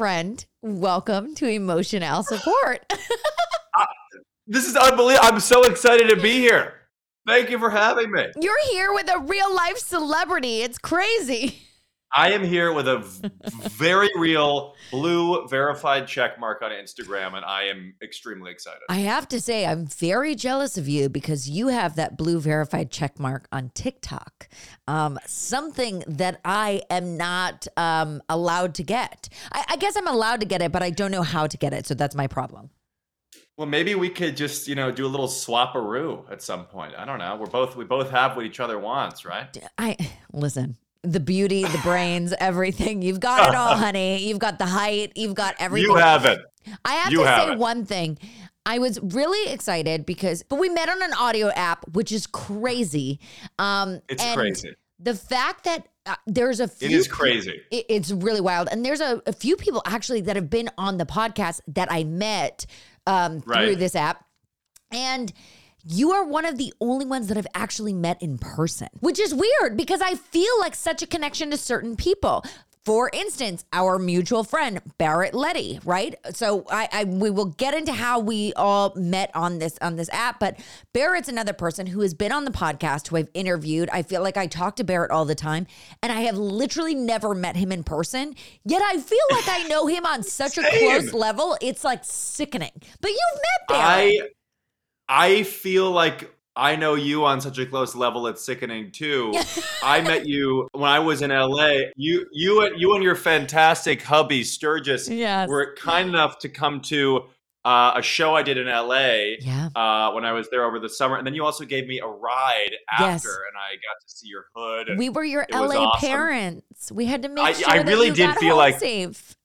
Friend, welcome to Emotional Support. This is unbelievable. I'm so excited to be here. Thank you for having me. You're here with a real life celebrity. It's crazy. I am here with a very real blue verified check mark on Instagram, and I am extremely excited. I have to say, I'm very jealous of you because you have that blue verified check mark on TikTok. Um, something that I am not um, allowed to get. I, I guess I'm allowed to get it, but I don't know how to get it. So that's my problem. Well, maybe we could just, you know, do a little swaparoo at some point. I don't know. We're both we both have what each other wants, right? I listen. The beauty, the brains, everything. You've got it all, honey. You've got the height. You've got everything. You have it. I have You to have say it. one thing. I was really excited because, but we met on an audio app, which is crazy. Um, It's crazy. The fact that uh, there's a few It is crazy. it- it's really wild, and there's a, a few people actually that have been on the podcast that I met um, through this app, and. You are one of the only ones that I've actually met in person, which is weird because I feel like such a connection to certain people. For instance, our mutual friend Barrett Letty, right? So I, I we will get into how we all met on this on this app, but Barrett's another person who has been on the podcast who I've interviewed. I feel like I talk to Barrett all the time, and I have literally never met him in person. Yet I feel like I know him on such a close level. It's like sickening. But you've met Barrett. I I feel like I know you on such a close level. It's sickening too. I met you when I was in LA. You you and you and your fantastic hubby Sturgis Yes. were kind enough to come to uh, a show I did in LA yeah. uh, when I was there over the summer, and then you also gave me a ride after, Yes. and I got to see your hood. And We were your LA awesome. parents. We had to make I- sure I that really did feel like- safe.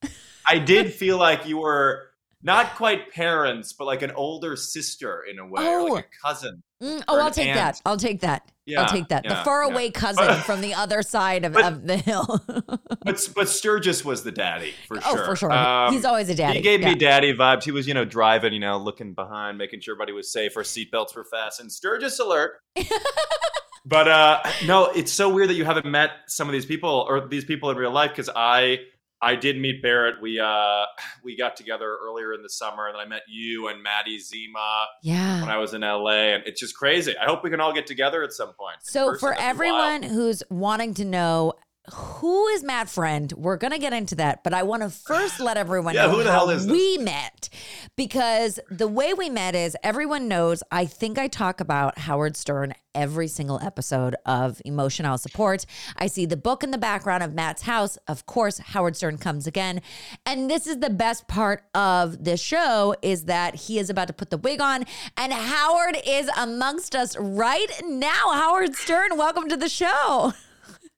I did feel like you were not quite parents, but like an older sister in a way, Oh. like a cousin. Mm, oh, I'll take that. I'll take that. Yeah, I'll take that. the yeah, faraway yeah. cousin from the other side of, But- of the hill. But but Sturgis was the daddy for oh, sure. for sure. Um, He's always a daddy. He gave Yeah. me daddy vibes. He was, you know, driving, you know, looking behind, making sure everybody was safe, our seatbelts were fastened. Sturgis alert. but uh no, it's so weird that you haven't met some of these people or these people in real life because I I did meet Barrett. We uh we got together earlier in the summer, and then I met you and Maddie Zima yeah. when I was in LA, and it's just crazy. I hope we can all get together at some point. So for everyone who's wanting to know who is Matt Friend, we're gonna get into that, but I want to first let everyone Yeah, know who the hell is this? we met, because the way we met is everyone knows. I think I talk about Howard Stern every single episode of Emotional Support. I see the book in the background of Matt's house. Of course, Howard Stern comes again, and this is the best part of this show is that he is about to put the wig on, and Howard is amongst us right now. Howard Stern, welcome to the show.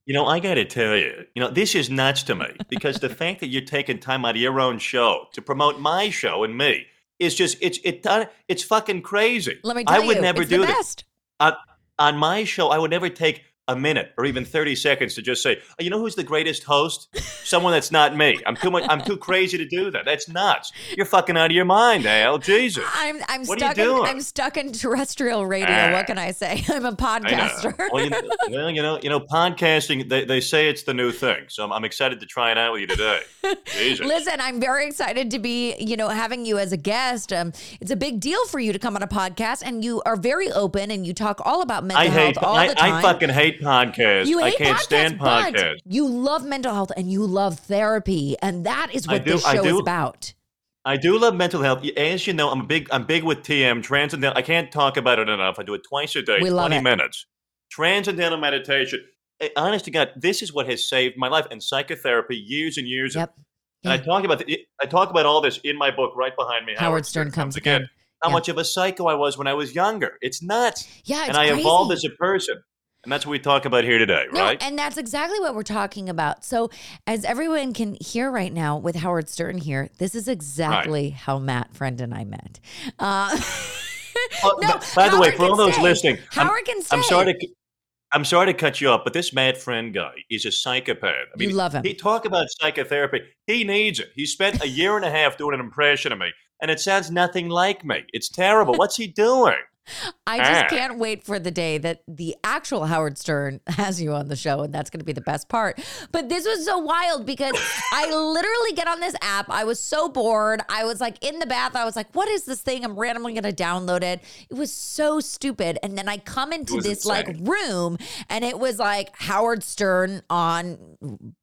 You know, I got to tell you, you know, this is nuts to me because the fact that you're taking time out of your own show to promote my show and me is just it's it it's fucking crazy. Let me tell I would you, never do this on, uh, on my show. I would never take a minute or even 30 seconds to just say, oh, you know who's the greatest host? Someone that's not me. I'm too much I'm too crazy to do that. That's nuts. You're fucking out of your mind, Al. Jesus. I'm I'm What are you stuck in? I'm stuck in terrestrial radio. Ah. what can I say? I'm a podcaster. Well, you know, well, you know, you know, podcasting. They, they say it's the new thing, so I'm, I'm excited to try it out with you today. Jesus. Listen, I'm very excited to be, you know, having you as a guest. Um, it's a big deal for you to come on a podcast, and you are very open and you talk all about mental I hate. health all I, the time. I fucking hate podcasts. you I can't podcasts, stand podcasts. you love mental health and you love therapy, and that is what do- this show is about. I do love mental health. As you know, I'm a big. I'm big with TM transcendental. I can't talk about it enough. I do it twice a day, We love twenty it. minutes. Transcendental meditation. Eh, Honest to God, this is what has saved my life. And psychotherapy, years and years. of- Yep. And I talk about. The, I talk about all this in my book right behind me. Howard Stern comes again. How Yeah. much of a psycho I was when I was younger. It's nuts. Yeah, it's and I crazy. evolved as a person. And that's what we talk about here today, No, right? and that's exactly what we're talking about. So, as everyone can hear right now with Howard Stern here, this is exactly how Matt Friend and I met. Uh, Oh, no, by the way, for all those stay. listening, I'm- Howard can stay. I'm sorry to I'm sorry to cut you off, but this Matt Friend guy is a psychopath. I You love him. He talk about psychotherapy. He needs it. He spent a year and a half doing an impression of me, and it sounds nothing like me. It's terrible. What's he doing? I just Ah. can't wait for the day that the actual Howard Stern has you on the show, and that's going to be the best part. But this was so wild because I literally get on this app. I was so bored. I was like in the bath. I was like, "What is this thing?" I'm randomly going to download it. It was so stupid. And then I come into this like room, and it was like Howard Stern on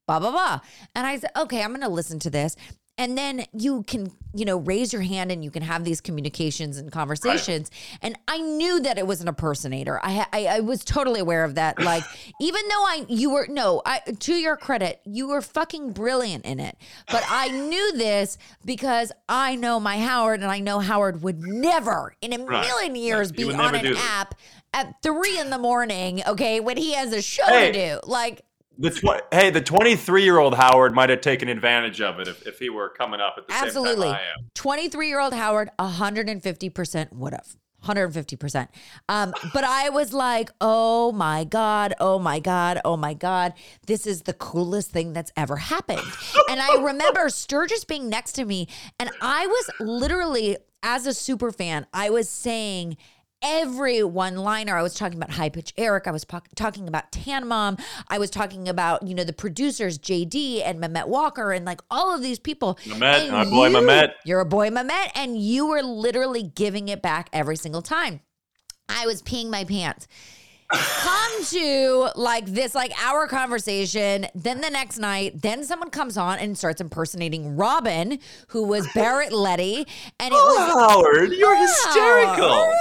blah blah blah. And I said, "Okay, I'm going to listen to this." And then you can, you know, raise your hand and you can have these communications and conversations. And I knew that it was an impersonator. I, I I was totally aware of that. Like, even though I you were no, I to your credit, you were fucking brilliant in it. But I knew this because I know my Howard, and I know Howard would never in a Right. million years He be on an app at three in the morning. Okay, when he has a show Hey. to do, like. The tw- hey, the 23 year old Howard might have taken advantage of it if, if he were coming up at the Absolutely. same time I am. 23 year old Howard, 150% would have. 150%. Um, but I was like, oh my God, oh my God, oh my God. This is the coolest thing that's ever happened. and I remember Sturgis being next to me, and I was literally, as a super fan, I was saying, every one liner. I was talking about High Pitch Eric. I was po- talking about Tan Mom. I was talking about, you know, the producers, JD and Memet Walker and like all of these people. Memet, my boy you- Memet. You're a boy Memet. And you were literally giving it back every single time. I was peeing my pants. Come to like this like our conversation. Then the next night, then someone comes on and starts impersonating Robin, who was Barrett Letty, and it was Howard, you're hysterical.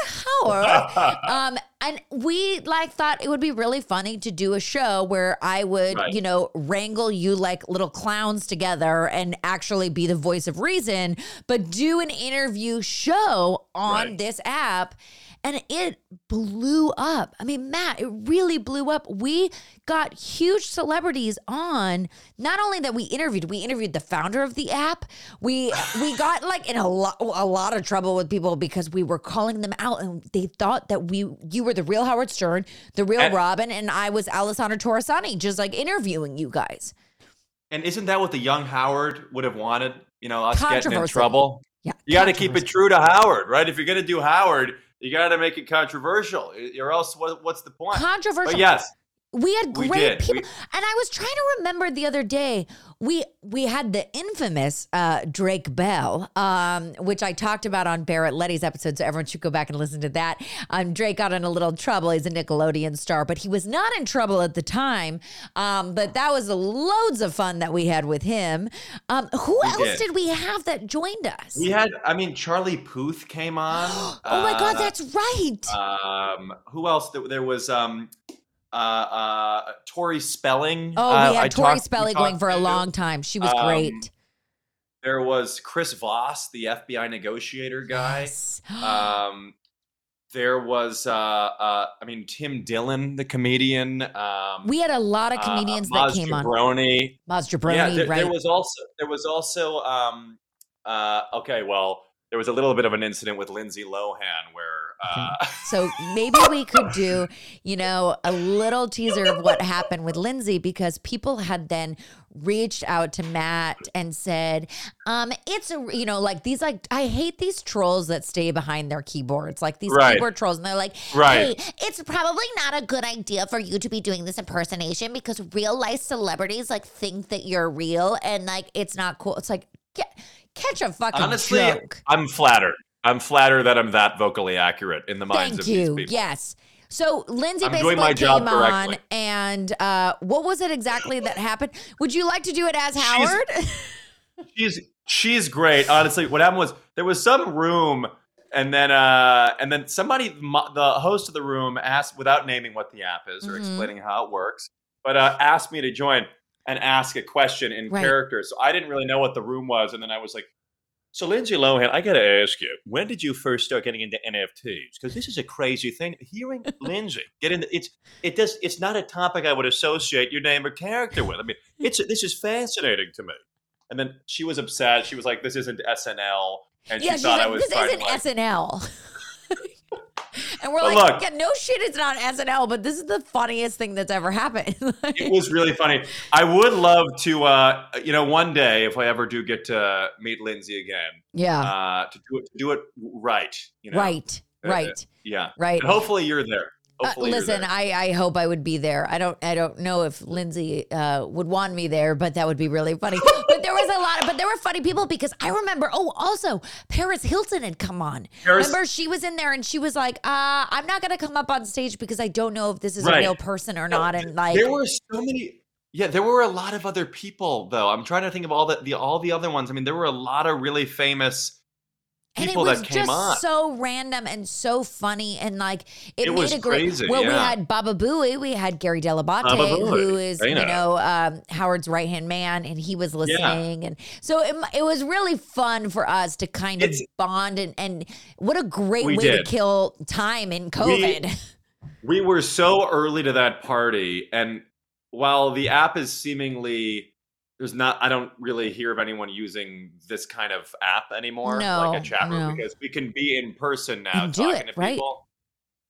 Howard. um, and we like thought it would be really funny to do a show where I would, Right. you know, wrangle you like little clowns together and actually be the voice of reason, but do an interview show on Right. this app. And it blew up. I mean, Matt, it really blew up. We got huge celebrities on. Not only that we interviewed, we interviewed the founder of the app. We we got like in a lot a lot of trouble with people because we were calling them out and they thought that we you were the real Howard Stern, the real And- Robin, and I was Alessandra Torresani, just like interviewing you guys. And isn't that what the young Howard would have wanted? You know, us getting in trouble. Yeah. You got to keep it true to Howard, right? If you're going to do Howard, you got to make it controversial, or else what, what's the point? Controversial. But yes, We had great did. people, We- and I was trying to remember the other day. We we had the infamous uh, Drake Bell, um, which I talked about on Barrett Letty's episode, so everyone should go back and listen to that. Um, Drake got in a little trouble. He's a Nickelodeon star, but he was not in trouble at the time. Um, but that was loads of fun that we had with him. Um, who We else did. did. we have that joined us? we had. I mean, Charlie Puth came on. oh my God, Uh, that's right. Um, who else? There, there was um, uh, uh, Tori Spelling. oh, uh, we had I Tori talked- Spelling going for a long time. She was Um, great. There was Chris Voss, the FBI negotiator guy. Yes. Um, there was, uh, uh, I mean, Tim Dillon, the comedian. Um, we had a lot of uh, comedians that Maz came on. Jabroni. Maz Jabroni, yeah, there, right? there was also there was also um, uh, okay, well, there was a little bit of an incident with Lindsay Lohan where uh, So maybe we could do, you know, a little teaser of what happened with Lindsay because people had then reached out to Matt and said, um, it's a, you know, like these, like, I hate these trolls that stay behind their keyboards, like these Right. keyboard trolls. And they're like, Right. hey, it's probably not a good idea for you to be doing this impersonation because real life celebrities like think that you're real and like it's not cool. It's like, get, catch a fucking honestly, joke. I'm flattered. I'm flattered that I'm that vocally accurate in the minds Thank of you. these people. Yes. So Lindsay I'm basically doing my job came on, correctly. and uh, what was it exactly that happened? Would you like to do it as Howard? she's she's great. Honestly, what happened was there was some room, and then uh, and then somebody, the host of the room, asked without naming what the app is or Mhm. explaining how it works, but uh, asked me to join and ask a question in Right. character. So I didn't really know what the room was, and then I was like. So Lindsay Lohan, I got to ask you, when did you first start getting into NFTs? Because this is a crazy thing. Hearing Lindsay get into it's it does it's not a topic I would associate your name or character with. I mean, it's this is fascinating to me. And then she was upset. She was like, "This isn't SNL," and yeah, she thought I like, was this isn't like, SNL. And we're But like, look- yeah, no shit, it's not SNL, but this is the funniest thing that's ever happened. It was really funny. I would love to, uh, you know, one day if I ever do get to meet Lindsay again, yeah, uh, to do it to do it right. You know, right. Uh, Right. Yeah. Right. And hopefully you're there. Uh, listen. I, I hope I would be there. I don't I don't know if Lindsay uh, would want me there, but that would be really funny. but there was a lot of, but there were funny people because I remember. Oh, also Paris Hilton had come on. Paris- remember she was in there and she was like, uh, "I'm not gonna come up on stage because I don't know if this is a real person or not." And like, there were so many. Yeah, there were a lot of other people though. I'm trying to think of all the, the all the other ones. I mean, there were a lot of really famous people was that came just on. so random and so funny and like it, It made was a great. crazy, well, we had Baba Booey, we had Gary Dell'Abate, who is you know. um, Howard's right hand man, and he was listening, and so it, it was really fun for us to kind of It's- bond and and what a great We way to kill time in COVID. we were so early to that party and while the app is seemingly there's not i don't really hear of anyone using this kind of app anymore No, like a chat room no. because we can be in person now And do talking it, to right. people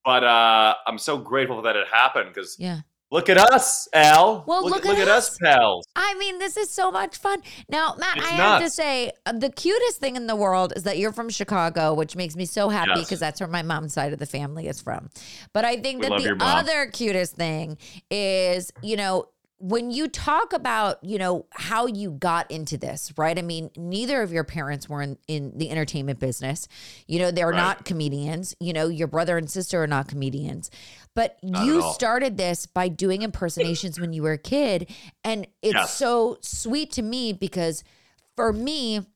but uh i'm so grateful that it happened because yeah. look at us al Well, look at at us. us pals I mean, this is so much fun. Now, Matt, It's I have to say, uh, the cutest thing in the world is that you're from Chicago, which makes me so happy Yes. because that's where my mom's side of the family is from. But I think We that the other cutest thing is, you know, when you talk about, you know, how you got into this, right? I mean, neither of your parents were in, in the entertainment business. You know, they're Right. not comedians. You know, your brother and sister are not comedians. But Not you started this by doing impersonations when you were a kid. And it's Yes. so sweet to me because for me,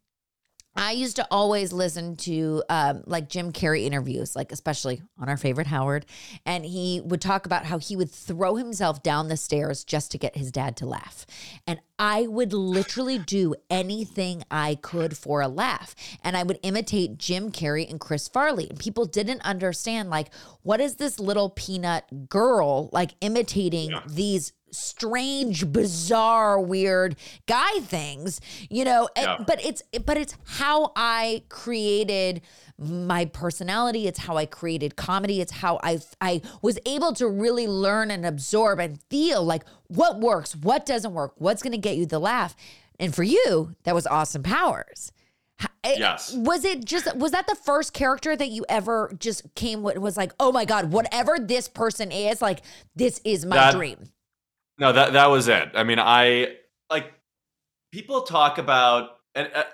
I used to always listen to um, like Jim Carrey interviews, like especially on our favorite Howard, and he would talk about how he would throw himself down the stairs just to get his dad to laugh, and I would literally do anything I could for a laugh, and I would imitate Jim Carrey and Chris Farley, and people didn't understand like what is this little peanut girl like imitating Yeah. these strange bizarre weird guy things you know and- but it's but it's how i created my personality. It's how i created comedy. It's how i i was able to really learn and absorb and feel like what works what doesn't work what's going to get you the laugh. And for you that was austin powers. Eh, yes. was it just was that the first character that you ever just came with was like oh my god whatever this person is like this is my That- dream No, that that was it. I mean, I like people talk about and uh,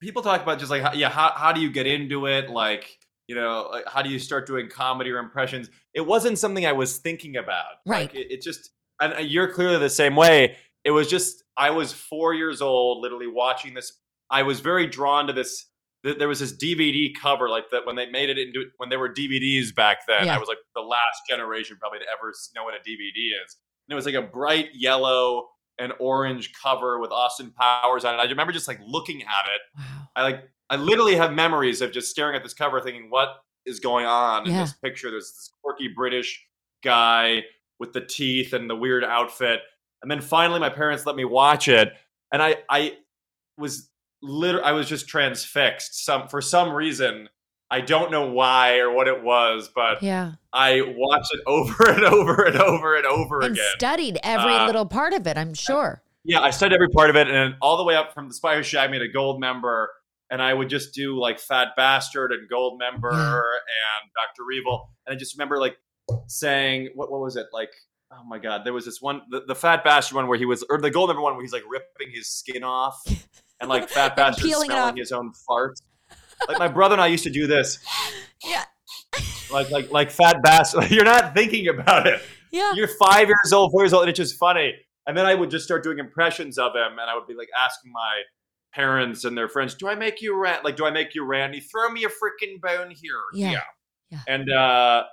people talk about just like how, yeah, how how do you get into it? Like you know, like how do you start doing comedy or impressions? It wasn't something I was thinking about. Right. Like, it, it just and uh, you're clearly the same way. It was just I was four years old, literally watching this. I was very drawn to this. th- There was this DVD cover, like that when they made it into when there were DVDs back then. Yeah. I was like the last generation probably to ever know what a DVD is. And it was like a bright yellow and orange cover with Austin Powers on it. I remember just like looking at it. wow I like I literally have memories of just staring at this cover thinking, what is going on in this picture? There's this quirky British guy with the teeth and the weird outfit. And then finally my parents let me watch it. And I I was literally I was just transfixed. Some for some reason. I don't know why or what it was, but yeah I watched it over and over and over and over and again. studied every Uh, little part of it i'm sure Yeah, I studied every part of it, and all the way up from the Spire Shy, I made a Goldmember, and I would just do like Fat Bastard and Goldmember and Doctor Evil, and I just remember like saying, what what was it like? Oh my God, there was this one, the, the Fat Bastard one where he was, or the Goldmember one where he's like ripping his skin off, and like Fat Bastard smelling his own farts. Like my brother and I used to do this, yeah like like like Fat Bastard. You're not thinking about it. yeah you're five years old, four years old, and it's just funny. And then I would just start doing impressions of him, and I would be like asking my parents and their friends, "Do I make you ran? Like, do I make you Randy? Throw me a freaking bone here." Yeah. Yeah. And uh,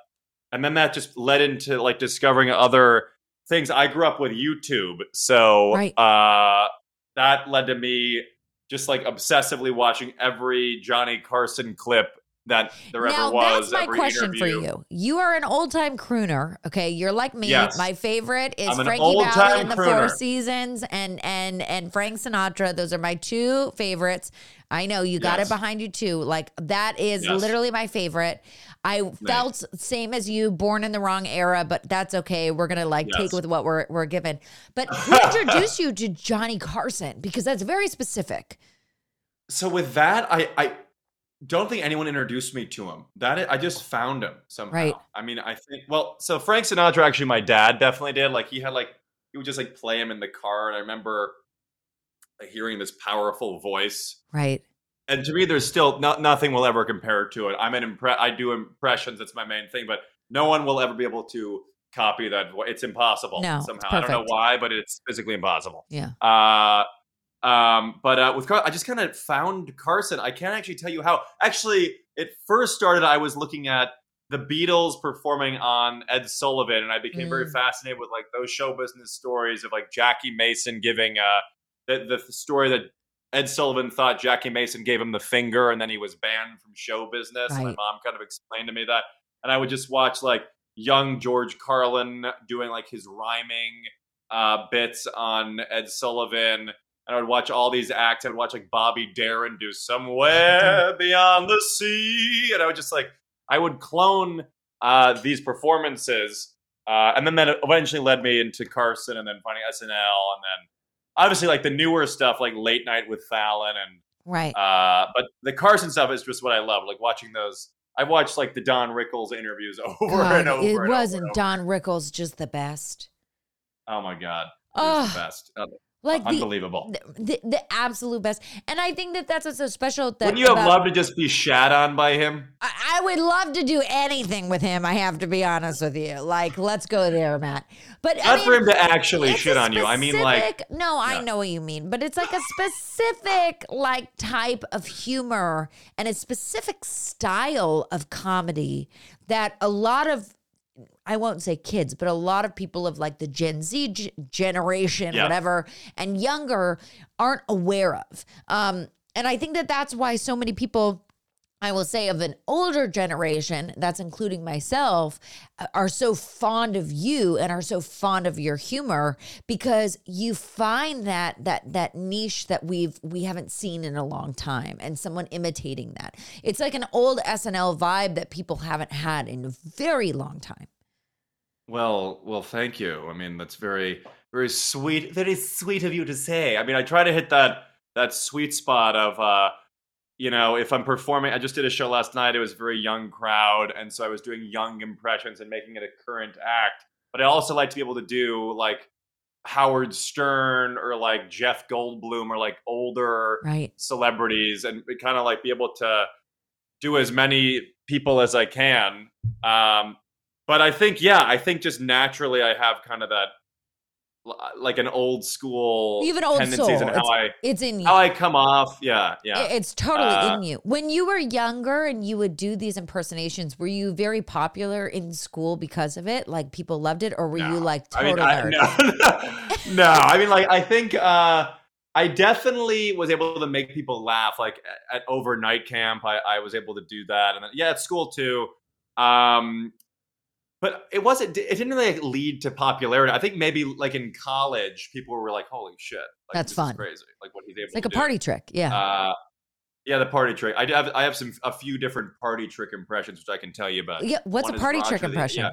and then that just led into like discovering other things. I grew up with YouTube, so Right. uh, that led to me just like obsessively watching every Johnny Carson clip that there now ever was. that's my question for you. You are an old-time crooner okay? You're like me. Yes. my favorite is Frankie Valli and the four seasons and and and frank sinatra. Those are my two favorites. I know you got it behind you too. Like that is Yes. literally my favorite i felt same as you born in the wrong era but that's okay we're gonna like take Yes. it with what we're, we're given but who introduced you to johnny carson because that's very specific so with that i i don't think anyone introduced me to him. That I, just found him somehow. Right. I mean, I think well, so Frank Sinatra actually my dad definitely did. Like he had like he would just like play him in the car, and I remember like, hearing this powerful voice. Right. And to me, there's still no, nothing will ever compare to it. I'm an impre- I do impressions. That's my main thing, but no one will ever be able to copy that. It's impossible No, somehow. I don't know why, but it's physically impossible. Yeah. Uh, um, but uh, with Car- I just kind of found Carson. I can't actually tell you how. Actually, it first started. I was looking at the Beatles performing on Ed Sullivan, and I became very Mm. fascinated with like those show business stories of like Jackie Mason giving uh the, the story that Ed Sullivan thought Jackie Mason gave him the finger, and then he was banned from show business. And my mom kind of explained to me that, and I would just watch like young George Carlin doing like his rhyming uh, bits on Ed Sullivan. And I would watch all these acts. I'd watch like Bobby Darin do somewhere beyond the sea, and I would just like I would clone uh, these performances, uh, and then that eventually led me into Carson, and then finding SNL, and then obviously like the newer stuff like Late Night with Fallon, and Right. uh, but the Carson stuff is just what I love, like watching those. I've watched like the Don Rickles interviews over God, and over. it and wasn't over. Don Rickles just the best. Oh my god, Oh, the best, Uh, like unbelievable. the, the the absolute best. And I think that that's what's so special. That Wouldn't you have loved to just be shat on by him? I, I would love to do anything with him. I have to be honest with you. Like, let's go there, Matt. But I Not mean, for him to actually shit on you. I mean, like, no, I know what you mean, but it's like a specific like type of humor and a specific style of comedy that a lot of I won't say kids, but a lot of people of like the Gen Z g- generation, Yeah. whatever, and younger aren't aware of. Um, and I think that that's why so many people I will say of an older generation, that's including myself, uh, are so fond of you and are so fond of your humor because you find that that that niche that we've we haven't seen in a long time and someone imitating that. It's like an old SNL vibe that people haven't had in a very long time. well, well, thank you. I mean, that's very, very sweet. Very sweet of you to say. I mean, I try to hit that that sweet spot of, uh, you know, if I'm performing. I just did a show last night. It was a very young crowd, and so I was doing young impressions and making it a current act. But I also like to be able to do like Howard Stern or like Jeff Goldblum or like older Right. celebrities and kind of like be able to do as many people as I can. Um, but I think, yeah, I think just naturally I have kind of that like an old school You have an old tendencies soul. and how I It's in you. how I come off. Yeah, yeah. It's totally Uh, in you. When you were younger and you would do these impersonations, were you very popular in school because of it? Like people loved it, or were you No. like I total mean, I, nerd? no, no. I mean, like, I think uh, I definitely was able to make people laugh. Like at, at overnight camp, I, I was able to do that, and then, yeah, at school too. Um, but it wasn't. It didn't really like, lead to popularity. I think maybe like in college, people were like, "Holy shit, like, That's fun. crazy! Like what he's able It's like a do." party trick. Yeah. Uh, yeah, the party trick. I do have I have some a few different party trick impressions which I can tell you about. yeah. What's One a party trick the- impression? yeah.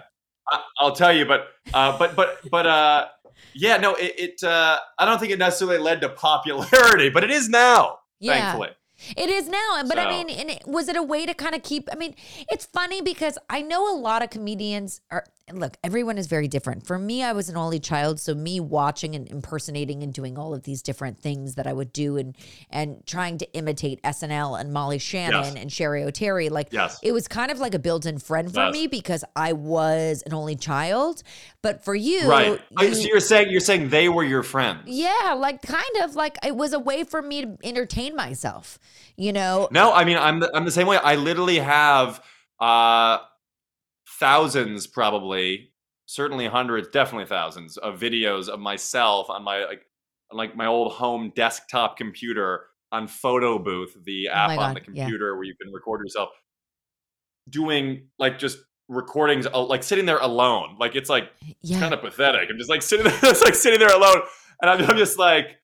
I, I'll tell you, but uh, but but but uh, yeah, no, it, it uh, I don't think it necessarily led to popularity, but it is now, Yeah. thankfully. It is now, but I mean, and it, was it a way to kind of keep? I mean, it's funny because I know a lot of comedians are. And Look, everyone is very different. For me, I was an only child, so me watching and impersonating and doing all of these different things that I would do, and and trying to imitate SNL and Molly Shannon Yes. and Cheri Oteri, like Yes. it was kind of like a built-in friend for Yes. me because I was an only child. But for you, Right. You- so you're saying you're saying they were your friends? yeah, like kind of like it was a way for me to entertain myself. You know, No, I mean I'm the, I'm the same way. I literally have uh, thousands, probably, certainly hundreds, definitely thousands of videos of myself on my like on like my old home desktop computer on Photo Booth, the Oh app my on the God, yeah. computer where you can record yourself, doing like just recordings, uh, like sitting there alone. Like it's like yeah. kind of pathetic. I'm just like sitting there, it's like sitting there alone, and I'm, I'm just like,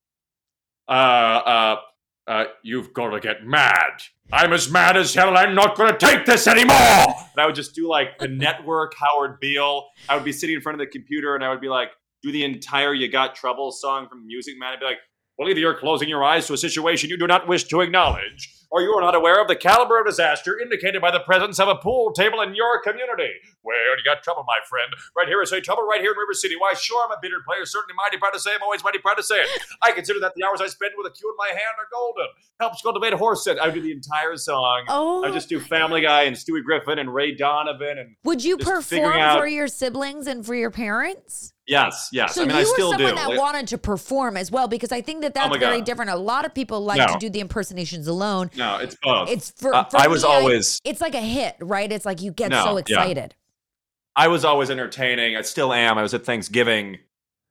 uh, uh, uh, you've got to get mad. I'm as mad as hell. I'm not going to take this anymore. And I would just do like the network, Howard Beale. I would be sitting in front of the computer, and I would be like, do the entire "You Got Trouble" song from Music Man. I'd be like, well, either you're closing your eyes to a situation you do not wish to acknowledge, or you are not aware of the caliber of disaster indicated by the presence of a pool table in your community. Well, you got trouble, my friend. Right here, I say trouble right here in River City. Why, sure, I'm a bitter player. Certainly mighty proud to say. I'm always mighty proud to say it. I consider that the hours I spend with a cue in my hand are golden. Helps cultivate a horse sense. I would do the entire song. Oh. I just do oh. Family Guy and Stewie Griffin and Ray Donovan and Would you perform out- for your siblings and for your parents? Yes, yes. So I mean, you I were someone do. that Like- Oh wanted to perform as well, because I think that that's my very God. different. A lot of people like No. to do the impersonations alone. no, it's both. It's for, Uh, for I was me, always- it's like a hit, right? It's like you get No, so yeah. excited. I was always entertaining. I still am. I was at Thanksgiving,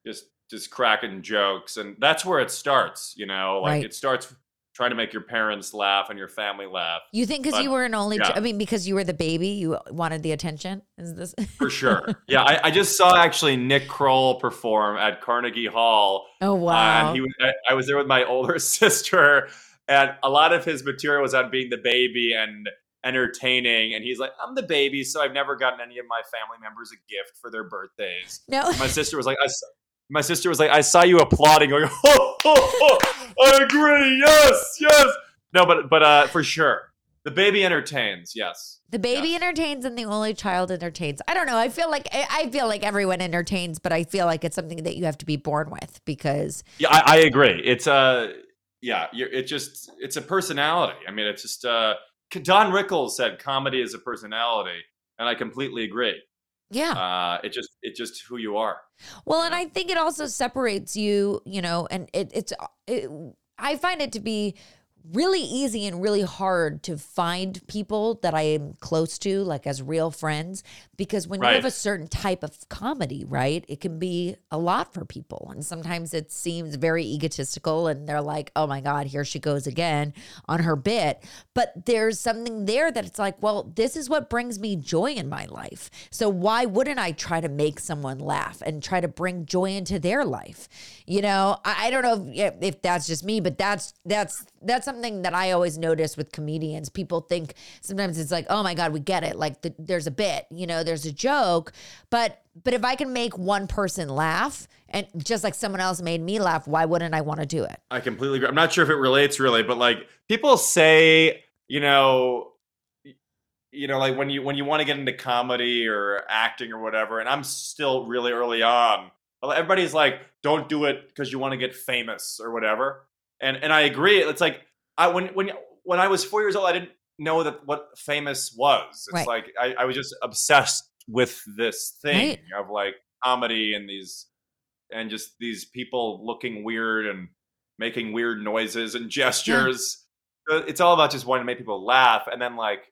just just cracking jokes, and that's where it starts. You know, like Right. it starts trying to make your parents laugh and your family laugh You think because you were an only, yeah. I mean, because you were the baby, you wanted the attention. Is this for sure. yeah, I, I just saw actually Nick Kroll perform at Carnegie Hall. Oh Uh, wow! and he was, I, I was there with my older sister, and a lot of his material was on being the baby and entertaining. And he's like, "I'm the baby, so I've never gotten any of my family members a gift for their birthdays." no, my sister was like, I my sister was like, I saw you applauding, going, oh, oh, oh, I agree, yes, yes. No, but but uh, for sure, the baby entertains, yes. the baby entertains and the only child entertains. I don't know. I feel like I feel like everyone entertains, but I feel like it's something that you have to be born with because Yeah, I, I agree. It's uh, yeah, you're, it just it's a personality. I mean, it's just uh, Don Rickles said comedy is a personality, and I completely agree. Yeah. Uh, it just it's just who you are. Well, and I think it also separates you, you know, and it, it's, it, I find it to be really easy and really hard to find people that I am close to, like as real friends, because when you have a certain type of comedy, right, it can be a lot for people. And sometimes it seems very egotistical and they're like, oh my God, here she goes again on her bit. But there's something there that it's like, well, this is what brings me joy in my life. So why wouldn't I try to make someone laugh and try to bring joy into their life? You know, I, I don't know if, if that's just me, but that's that's that's something that I always notice with comedians. People think sometimes it's like, oh my God, we get it. Like the, there's a bit, you know, there's a joke, but but if I can make one person laugh and just like someone else made me laugh, why wouldn't I want to do it? I completely agree. I'm not sure if it relates really, but like people say, you know, you know, like when you when you want to get into comedy or acting or whatever, and I'm still really early on. Everybody's like, don't do it because you want to get famous or whatever. And and I agree. It's like I when when when I was four years old, I didn't know that what famous was. It's Right. like I, I was just obsessed with this thing Right. of like comedy and these and just these people looking weird and making weird noises and gestures. Uh, It's all about just wanting to make people laugh, and then like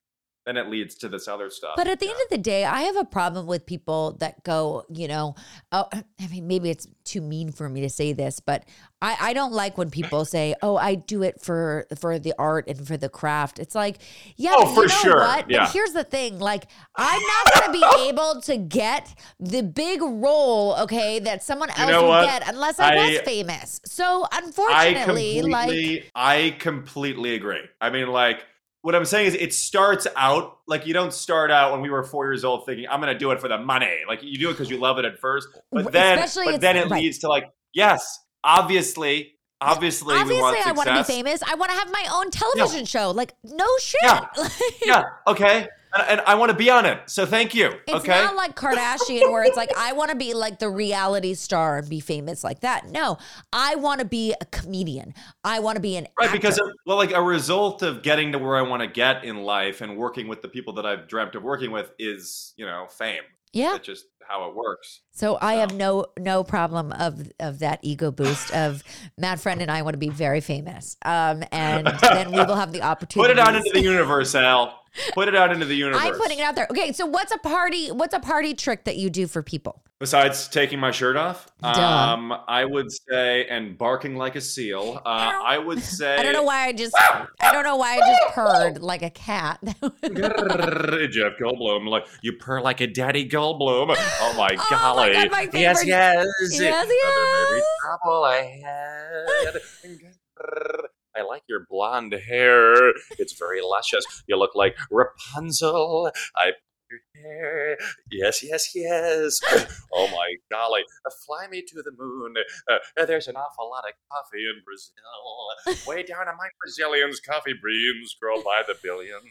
then it leads to this other stuff. But at the Yeah. end of the day, I have a problem with people that go, you know, oh, I mean, maybe it's too mean for me to say this, but I, I don't like when people say, "Oh, I do it for for the art and for the craft." It's like, yeah, Oh, but for you know sure. what? Yeah. But here's the thing: like, I'm not going to be able to get the big role, okay, that someone else know will what? get unless I, was famous. So I unfortunately, like, I completely agree. I mean, like, what I'm saying is, it starts out like you don't start out when we were four years old thinking I'm going to do it for the money. Like you do it because you love it at first, but then, especially but then it right. leads to like, yes, obviously, obviously, we obviously, want I want to be famous. I want to have my own television show. Like, no shit. Yeah. yeah, okay, and, and I want to be on it. So thank you. It's okay, not like Kardashian where it's like I want to be like the reality star and be famous like that. No, I want to be a comedian. I want to be an Right, because actor. of, well, like a result of getting to where I want to get in life and working with the people that I've dreamt of working with is, you know, fame. yeah. That's just how it works. So I have no no problem of of that ego boost of Matt Friend and I want to be very famous. Um, and then we will have the opportunity. Put it out into the universe, Al. Put it out into the universe. I'm putting it out there. Okay, so what's a party? What's a party trick that you do for people? Besides taking my shirt off, um, I would say, and barking like a seal, uh, I would say. I don't know why I just I don't know why I just purred like a cat. Jeff Goldblum, like you purr like a daddy Goldblum. Oh my Oh my golly! God, my yes, favorite. yes, Yes, Another yes. trouble I had. I like your blonde hair. It's very luscious. You look like Rapunzel. I your hair. Yes, yes, yes. oh my golly. Uh, fly me to the moon. Uh, there's an awful lot of coffee in Brazil. Way down in my Brazilians, coffee beans grow by the billions.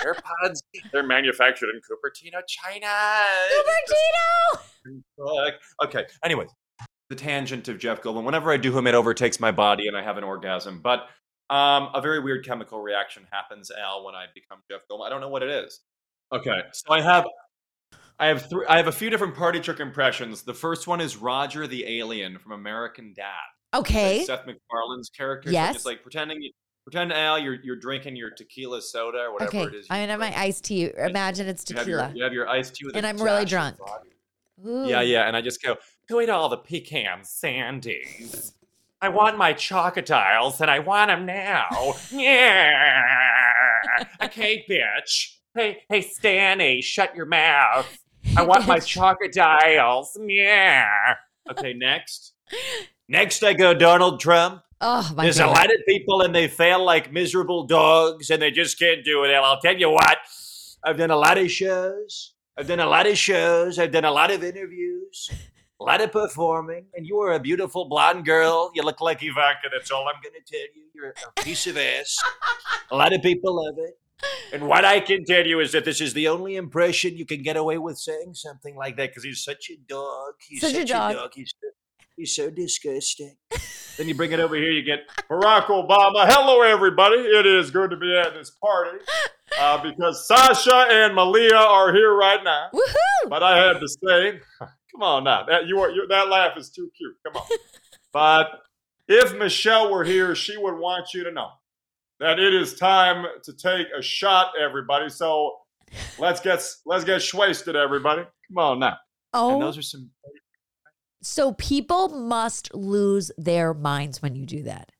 AirPods, they're manufactured in Cupertino, China. Cupertino! Okay, anyways. The tangent of Jeff Goldblum. Whenever I do him, it overtakes my body and I have an orgasm. But um, a very weird chemical reaction happens, Al, when I become Jeff Goldblum. I don't know what it is. Okay, so I have, I have three. I have a few different party trick impressions. The first one is Roger the alien from American Dad. Okay. Like Seth MacFarlane's character. Yes. So it's like pretending, you, pretend Al, you're you're drinking your tequila soda or whatever it is. Okay. it is. I you have my drink. iced tea. Imagine it's You have your, tequila. you have your iced tea with And I'm really drunk. Yeah, yeah. And I just go, who ate all the pecan sandies? I want my chocodiles and I want them now. yeah. Okay, bitch. Hey, hey, Stanny, shut your mouth. I want my chocodiles. Yeah. Okay, next. Next, I go Donald Trump. Oh my There's a lot of people and they fail like miserable dogs and they just can't do it. And I'll tell you what, I've done a lot of shows. I've done a lot of shows. I've done a lot of interviews, a lot of performing. And you are a beautiful blonde girl. You look like Ivanka. That's all I'm going to tell you. You're a piece of ass. A lot of people love it. And what I can tell you is that this is the only impression you can get away with saying something like that because he's such a dog. He's Such a dog. He's so, he's so disgusting. Then you bring it over here, you get Barack Obama. Hello, everybody. It is good to be at this party uh, because Sasha and Malia are here right now. Woohoo! But I have to say, come on now, that you are you, that laugh is too cute. Come on. But if Michelle were here, she would want you to know that it is time to take a shot, everybody. So let's get let's get wasted, everybody. Come on now. Oh. And Oh, those are some so people must lose their minds when you do that.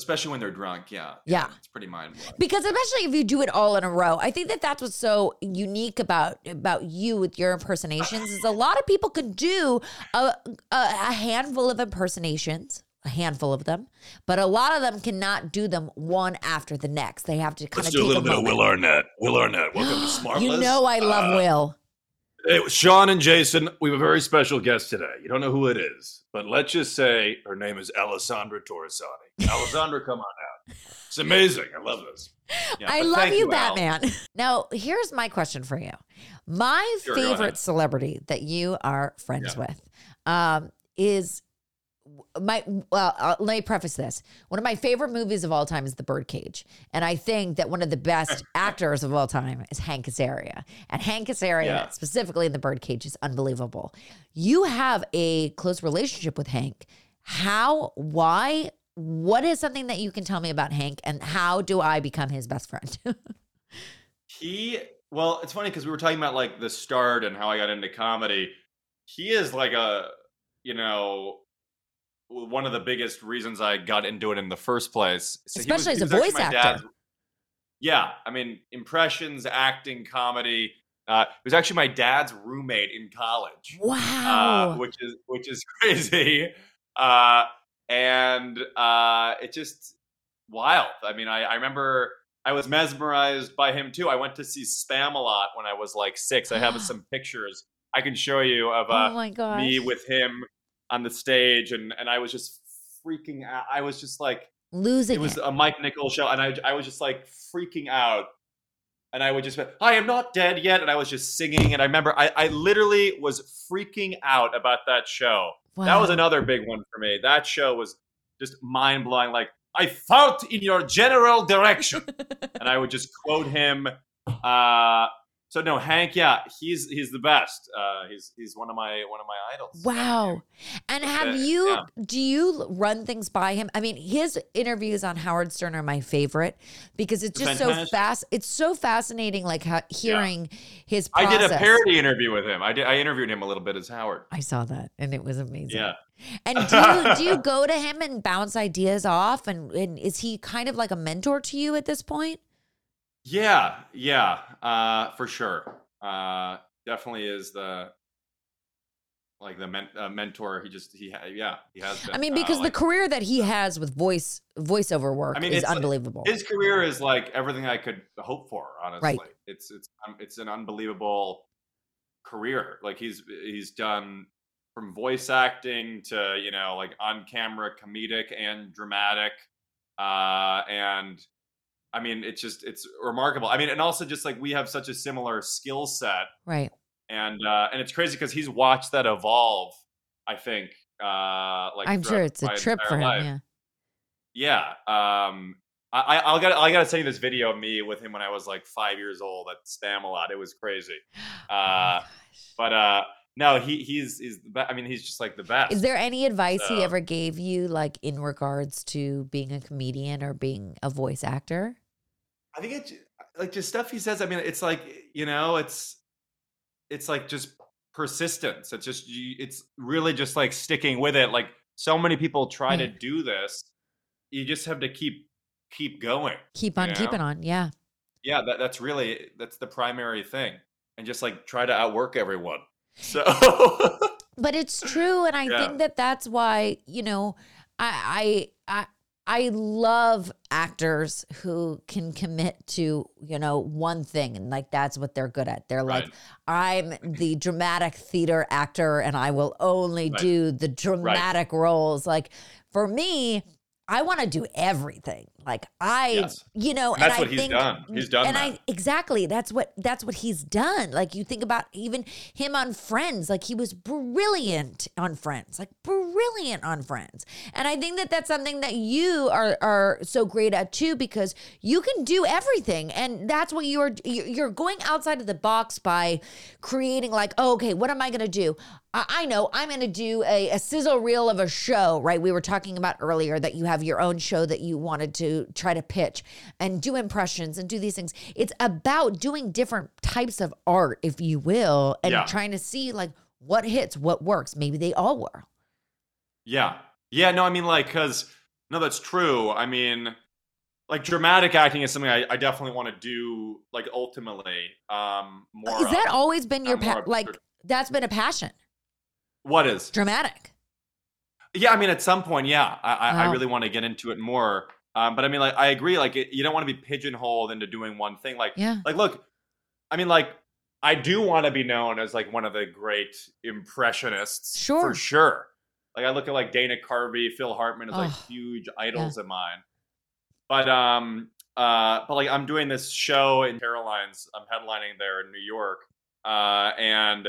Especially when they're drunk. Yeah, Yeah. it's pretty mind blowing. Because especially if you do it all in a row, I think that that's what's so unique about about you with your impersonations is a lot of people can do a, a, a handful of impersonations, a handful of them, but a lot of them cannot do them one after the next. They have to kind Let's of do a take little a bit of moment. Will Arnett. Will Arnett. Welcome to Smartless. You know I love Uh, Will. Hey, Sean and Jason, we have a very special guest today. You don't know who it is, but let's just say her name is Alessandra Torresani. Alessandra, come on out. It's amazing. I love this. Yeah, I love thank you, Al. Batman. Now, here's my question for you. My Sure, favorite celebrity that you are friends Yeah. with um, is my. Well, uh, let me preface this. One of my favorite movies of all time is The Birdcage, and I think that one of the best actors of all time is Hank Azaria. And Hank Azaria, Yeah. specifically in The Birdcage, is unbelievable. You have a close relationship with Hank. How? Why? What is something that you can tell me about Hank, and how do I become his best friend? He, well, it's funny because we were talking about like the start and how I got into comedy. He is like a, you know, one of the biggest reasons I got into it in the first place. So he was- Especially as a voice actor. Yeah, I mean, impressions, acting, comedy. Uh, it was actually my dad's roommate in college. wow. uh, which is which is crazy. Uh, and uh, it just wild. I mean, I, I remember I was mesmerized by him too. I went to see Spamalot when I was like six. I have some pictures I can show you of oh uh, my me with him on the stage, and and I was just freaking out. I was just like Losing it was it. a Mike Nichols show, and I I was just like freaking out. And I would just I am not dead yet. And I was just singing. And I remember I, I literally was freaking out about that show. That was another big one for me. That show was just mind blowing. Like, I fought in your general direction. and I would just quote him. Uh, so no, Hank, yeah, he's he's the best. Uh, he's he's one of my one of my idols. Wow. And have you, yeah. do you run things by him? I mean, his interviews on Howard Stern are my favorite because it's just so fast. It's so fascinating, like how, hearing his I did a parody interview with him. I did. I interviewed him a little bit as Howard. I saw that and it was amazing. Yeah. And do you, do you go to him and bounce ideas off? And, and is he kind of like a mentor to you at this point? Yeah, yeah, uh, for sure. Uh, definitely is the like the men- uh, mentor. He just he ha- yeah he has. Been, I mean, uh, because the like- career that he has with voice voiceover work I mean, is it's- unbelievable. his career is like everything I could hope for. Honestly, Right. it's it's um, it's an unbelievable career. Like he's he's done from voice acting to you know like on camera comedic and dramatic, uh, and I mean it's just it's remarkable. I mean, and also just like we have such a similar skill set, right. and uh, and it's crazy because he's watched that evolve. I think. Uh, like I'm sure it's a trip for him. life. Yeah. Yeah. Um I, I I'll got I gotta send you this video of me with him when I was like five years old at Spamalot. It was crazy. Oh Uh but uh no, he he's he's the be- I mean he's just like the best. Is there any advice he ever gave you, like in regards to being a comedian or being a voice actor? I think it's like just stuff he says. I mean, it's like you know, it's it's like just persistence. It's just you, it's really just like sticking with it. Like so many people try to hmm. do this, you just have to keep keep going. Keep on Yeah. keeping on. Yeah. Yeah, that, that's really that's the primary thing, and just like try to outwork everyone. So but it's true and i Yeah. think that that's why you know I, I i i love actors who can commit to you know one thing and like that's what they're good at they're like i'm the dramatic theater actor and i will only Right. do the dramatic roles like for me I want to do everything. Like I, Yes. you know, And that's and what I he's think, done. He's done and that. I exactly that's what that's what he's done. Like you think about even him on Friends, like he was brilliant on Friends, like brilliant on Friends. And I think that that's something that you are are so great at too, because you can do everything, and that's what you're you're going outside of the box by creating. Like, oh, okay, what am I going to do? I I know I'm going to do a, a sizzle reel of a show, right? We were talking about earlier that you have your own show that you wanted to try to pitch and do impressions and do these things. It's about doing different types of art, if you will, and Yeah. trying to see like what hits, what works. Maybe they all were. Yeah. Yeah, no, I mean like cuz no that's true. I mean like dramatic acting is something I, I definitely want to do like ultimately um more Has that of. always been your pa- like that's been a passion? What is? Dramatic. Yeah, I mean, at some point, yeah, I, I, I really want to get into it more. Um, but I mean, like, I agree. Like, it, you don't want to be pigeonholed into doing one thing. Like, Yeah. like, look, I mean, like, I do want to be known as like one of the great impressionists, Sure. for sure. Like, I look at like Dana Carvey, Phil Hartman as like Oh, huge idols of mine. But um, uh, but like, I'm doing this show in Carolines. I'm headlining there in New York, uh, and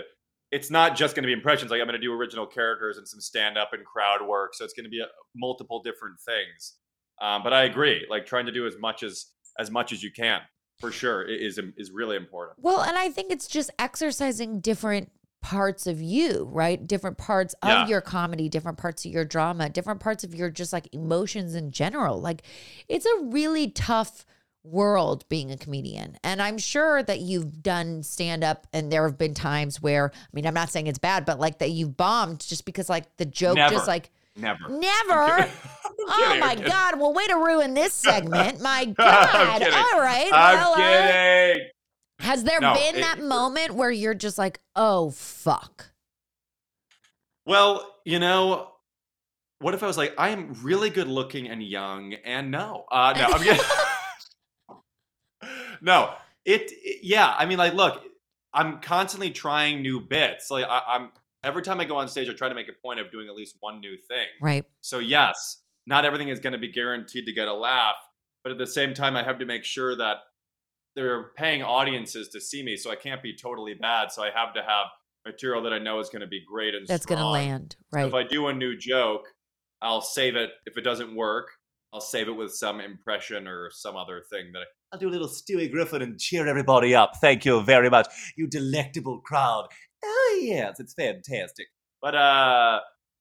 it's not just going to be impressions. Like I'm going to do original characters and some stand up and crowd work. So it's going to be a, multiple different things. Um, but I agree. Like trying to do as much as as much as you can for sure is is really important. Well, and I think it's just exercising different parts of you, right? Different parts of Yeah. your comedy, different parts of your drama, different parts of your just like emotions in general. Like it's a really tough world being a comedian. And I'm sure that you've done stand up and there have been times where I mean, I'm not saying it's bad, but like that you've bombed just because like the joke Never. just like Never. never. Oh my god! Well, way to ruin this segment. My god! All right. I'm well, uh, kidding. has there No, been it- that moment where you're just like, oh fuck? Well, you know, what if I was like, I am really good looking and young, and no, uh, no, I'm kidding. no, it, it- yeah. I mean, like, look, I'm constantly trying new bits. Like, I, I'm every time I go on stage, I try to make a point of doing at least one new thing. Right. So yes, not everything is going to be guaranteed to get a laugh, but at the same time, I have to make sure that they're paying audiences to see me, so I can't be totally bad. So I have to have material that I know is going to be great and That's gonna strong. land. So Right. If I do a new joke, I'll save it. If it doesn't work, I'll save it with some impression or some other thing that I, I'll do a little Stewie Griffin and cheer everybody up. Thank you very much, you delectable crowd. Oh yes, it's fantastic. But uh,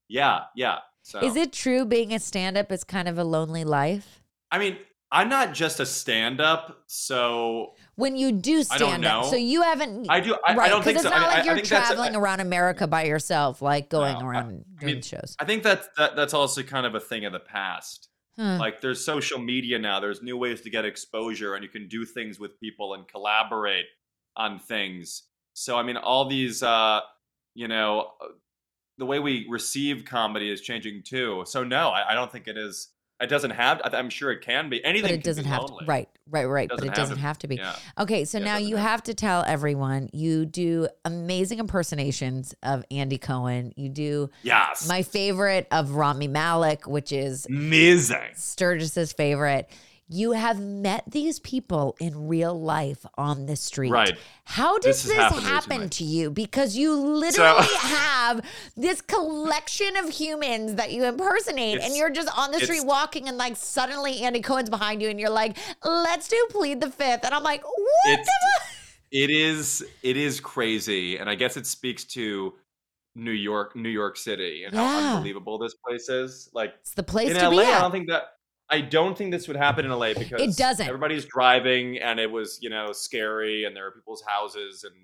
yeah, yeah. So Is it true being a stand up is kind of a lonely life? I mean, I'm not just a stand-up, so When you do stand up, so you haven't. I do. I, right, I don't think it's so. not I, like I- I you're think that's- traveling around America by yourself, like going No, around I doing mean, shows. I think that's that, that's also kind of a thing of the past. Huh. Like there's social media now. There's new ways to get exposure, and you can do things with people and collaborate on things. So I mean, all these, uh, you know, the way we receive comedy is changing too. So no, I, I don't think it is. It doesn't have. I'm sure it can be anything. but it doesn't have lonely. to. Right, right, right. but Doesn't it have doesn't to- have to be. Yeah. Okay, so Yeah, now you have have to tell everyone you do amazing impersonations of Andy Cohen. You do Yes. my favorite of Rami Malek, which is Amazing. Sturgis's favorite. You have met these people in real life on the street. Right. How does This this, happen to you? Because you literally have this collection of humans that you impersonate, and you're just on the street walking, and like suddenly Andy Cohen's behind you, and you're like, "Let's do plead the fifth. and I'm like, "What?" The it is it is crazy, and I guess it speaks to New York, New York City, and Yeah. how unbelievable this place is. Like It's the place in to LA, be I don't think that. I don't think this would happen in LA because it doesn't. Everybody's driving, and it was you know scary, and there are people's houses, and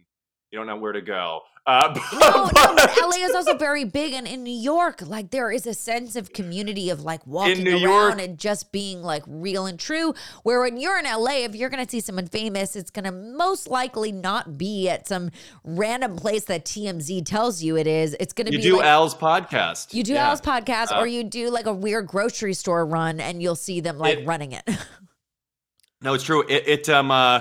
you don't know where to go. Uh, No, no, but but- LA is also very big, and in New York, like there is a sense of community of like walking around York- and just being like real and true. Where when you're in LA, if you're gonna see someone famous, it's gonna most likely not be at some random place that TMZ tells you it is. It's gonna be you be do like, Al's podcast. you do Yeah. Al's podcast, Uh, or you do like a weird grocery store run, and you'll see them like It- running it. No, it's true. It, it um uh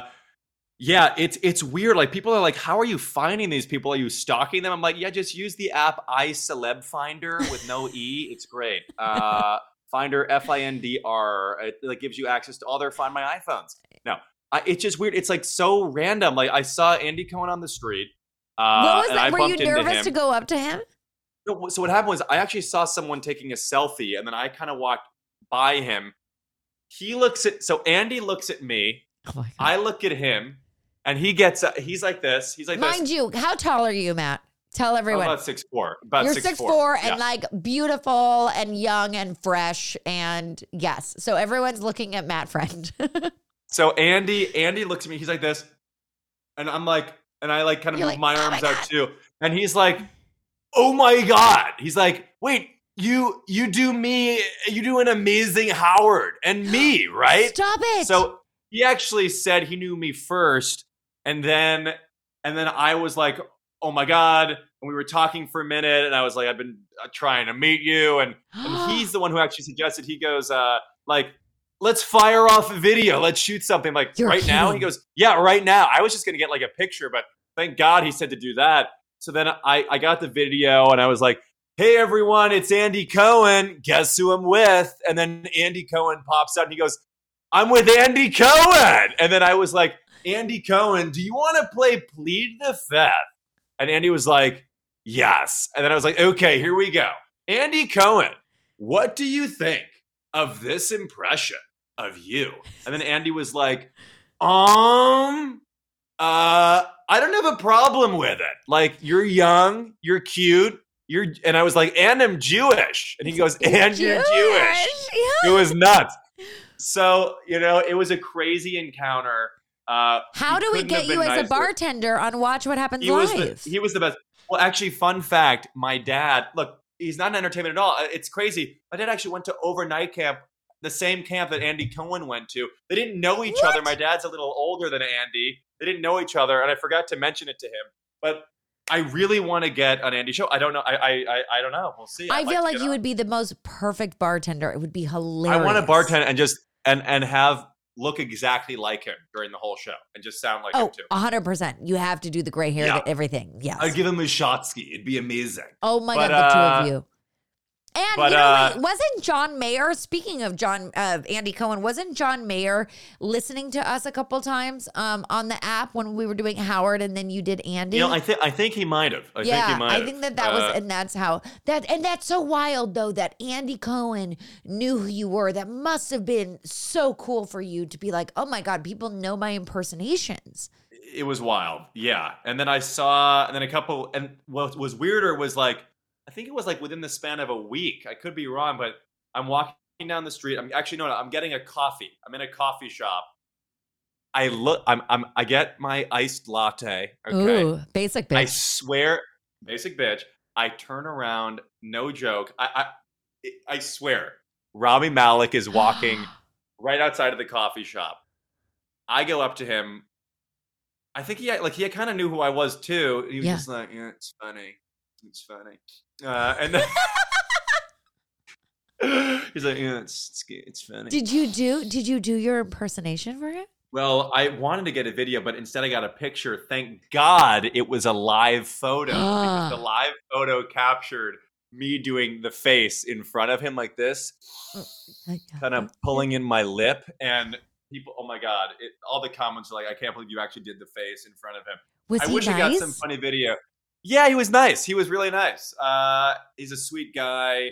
yeah, it's it's weird. Like people are like, "How are you finding these people? Are you stalking them?" I'm like, "Yeah, just use the app iCeleb Finder with no e. It's great. Uh, Finder F I N D R. It like gives you access to all their Find My iPhones. No, I, it's just weird. It's like so random. Like I saw Andy Cohen on the street. Uh, what was I that? Were you nervous to go up to him? No, so what happened was I actually saw someone taking a selfie, and then I kind of walked by him. He looks at so Andy looks at me. Oh. I look at him, and he gets uh, he's like this. He's like Mind this. you, how tall are you, Matt? Tell I'm everyone. about six four. About You're six, six four and Yeah. like beautiful and young and fresh and yes. So everyone's looking at Matt Friend. so Andy Andy looks at me. He's like this, and I'm like, and I like kind of You're move like, my "Oh arms my out too. And he's like, "Oh my god!" He's like, "Wait, you you do me? You do an amazing Howard and me, right?" Stop it. So he actually said he knew me first, and then and then I was like, "Oh my god!" And we were talking for a minute, and I was like, "I've been uh, trying to meet you," and and he's the one who actually suggested. He goes, uh, "Like, let's fire off a video. Let's shoot something like You're right now." He goes, "Yeah, right now." I was just gonna get like a picture, but thank God he said to do that. So then I I got the video, and I was like. Hey everyone, it's Andy Cohen. Guess who I'm with? And then Andy Cohen pops out and he goes, I'm with Andy Cohen. And then I was like, Andy Cohen, do you want to play Plead the Fifth? And Andy was like, Yes. And then I was like, Okay, here we go. Andy Cohen, what do you think of this impression of you? And then Andy was like, Um, uh, I don't have a problem with it. Like, you're young, you're cute, you're, and I was like, and I'm Jewish. And he goes, and you're Jewish. Yeah. It was nuts. So, you know, it was a crazy encounter. Uh, How do we get you as a bartender on Watch What Happens He was, Live? the, he was the best. Well, actually, fun fact my dad, look, he's not in entertainment at all. Uh, It's crazy. My dad actually went to overnight camp, the same camp that Andy Cohen went to. They didn't know each other. My dad's a little older than Andy. They didn't know each other, and I forgot to mention it to him. But I really want to get on Andy's show. I don't know. I I I, I don't know. We'll see. I I'd feel to like you on. would be the most perfect bartender. It would be hilarious. I want to bartend and just and and have look exactly like him during the whole show and just sound like him Oh, too. 100%. You have to do the gray hair, Yeah. everything. Yes. I'd give him a shotsky. It'd be amazing. Oh my But, god, the two uh, of you. And but, you know, uh, wasn't John Mayer? Speaking of John, uh, Andy Cohen, wasn't John Mayer listening to us a couple times um, on the app when we were doing Howard, and then you did Andy? You know, I think I think he might have. I yeah, think he might I think that that Uh, was, and that's how that, and that's so wild though that Andy Cohen knew who you were. That must have been so cool for you to be like, oh my god, people know my impersonations. it was wild. Yeah. And then I saw, and then a couple, and what was weirder was like, think it was like within the span of a week. I could be wrong, but I'm walking down the street. I'm actually no, no I'm getting a coffee. I'm in a coffee shop. I look. I'm. I'm. I get my iced latte. Okay. Ooh, basic bitch. I swear, basic bitch. I turn around. No joke. I. I, I swear. Rami Malek is walking right outside of the coffee shop. I go up to him. I think he like he kind of knew who I was too. He was Yeah. just like, "Yeah, it's funny." It's funny. Uh, and then he's like, yeah, it's it's, it's funny. Did you do? Did you do your impersonation for him? well, I wanted to get a video, but instead I got a picture. Thank God it was a live photo because the live photo captured me doing the face in front of him like this, kind of pulling in my lip, and people, oh my God, it, all the comments are like, I can't believe you actually did the face in front of him. Was I he wish nice? I got some funny video. Yeah, he was nice. He was really nice. Uh, he's a sweet guy.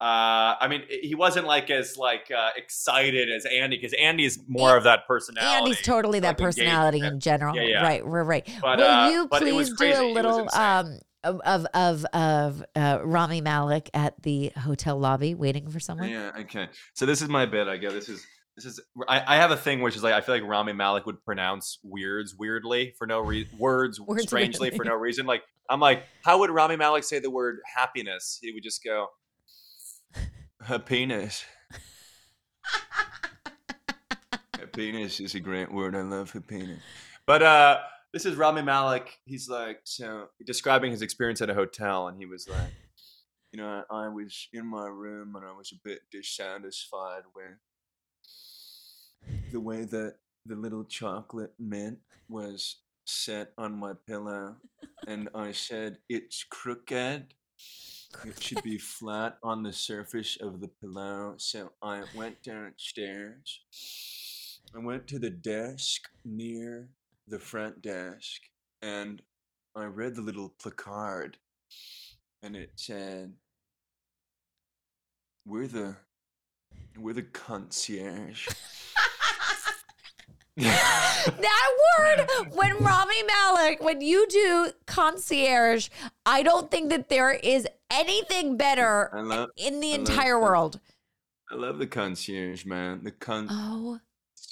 Uh, I mean, he wasn't like as like uh, excited as Andy because Andy is more of that personality. Andy's totally that personality engagement. in general. Yeah, yeah. Right, right, right. But, Will uh, you but it was please do a little um of of of, of uh, Rami Malek at the hotel lobby waiting for someone? Yeah, okay. So this is my bit. I go. This is this is. I, I have a thing which is like I feel like Rami Malek would pronounce words weirdly for no reason. Words, Words strangely for no reason. Like I'm like, how would Rami Malek say the word happiness? He would just go, happiness. happiness is a great word. I love happiness. But uh, this is Rami Malek. He's like so describing his experience at a hotel, and he was like you know, I, I was in my room and I was a bit dissatisfied with the way that the little chocolate mint was set on my pillow. And I said, It's crooked. It should be flat on the surface of the pillow. So I went downstairs. I went to the desk near the front desk and I read the little placard and it said, "We're the we're the concierge." that word when Rami Malek, when you do concierge, I don't think that there is anything better love in the I entire that. world. I love the concierge, man. The oh. concierge, Oh,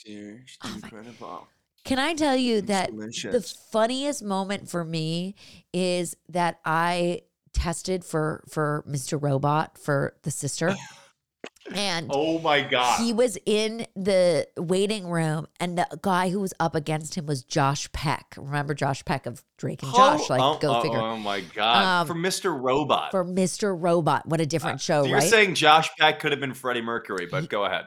it's Oh my- incredible. can I tell you It's that the funniest moment for me is that I tested for for Mr. Robot for the sister. And Oh my god! he was in the waiting room, and the guy who was up against him was Josh Peck. Remember Josh Peck of Drake and Josh? Like, oh, go oh, figure. Oh my god! Um, For Mr. Robot. For Mr. Robot. What a different show, So you're right? saying Josh Peck could have been Freddie Mercury, but go ahead.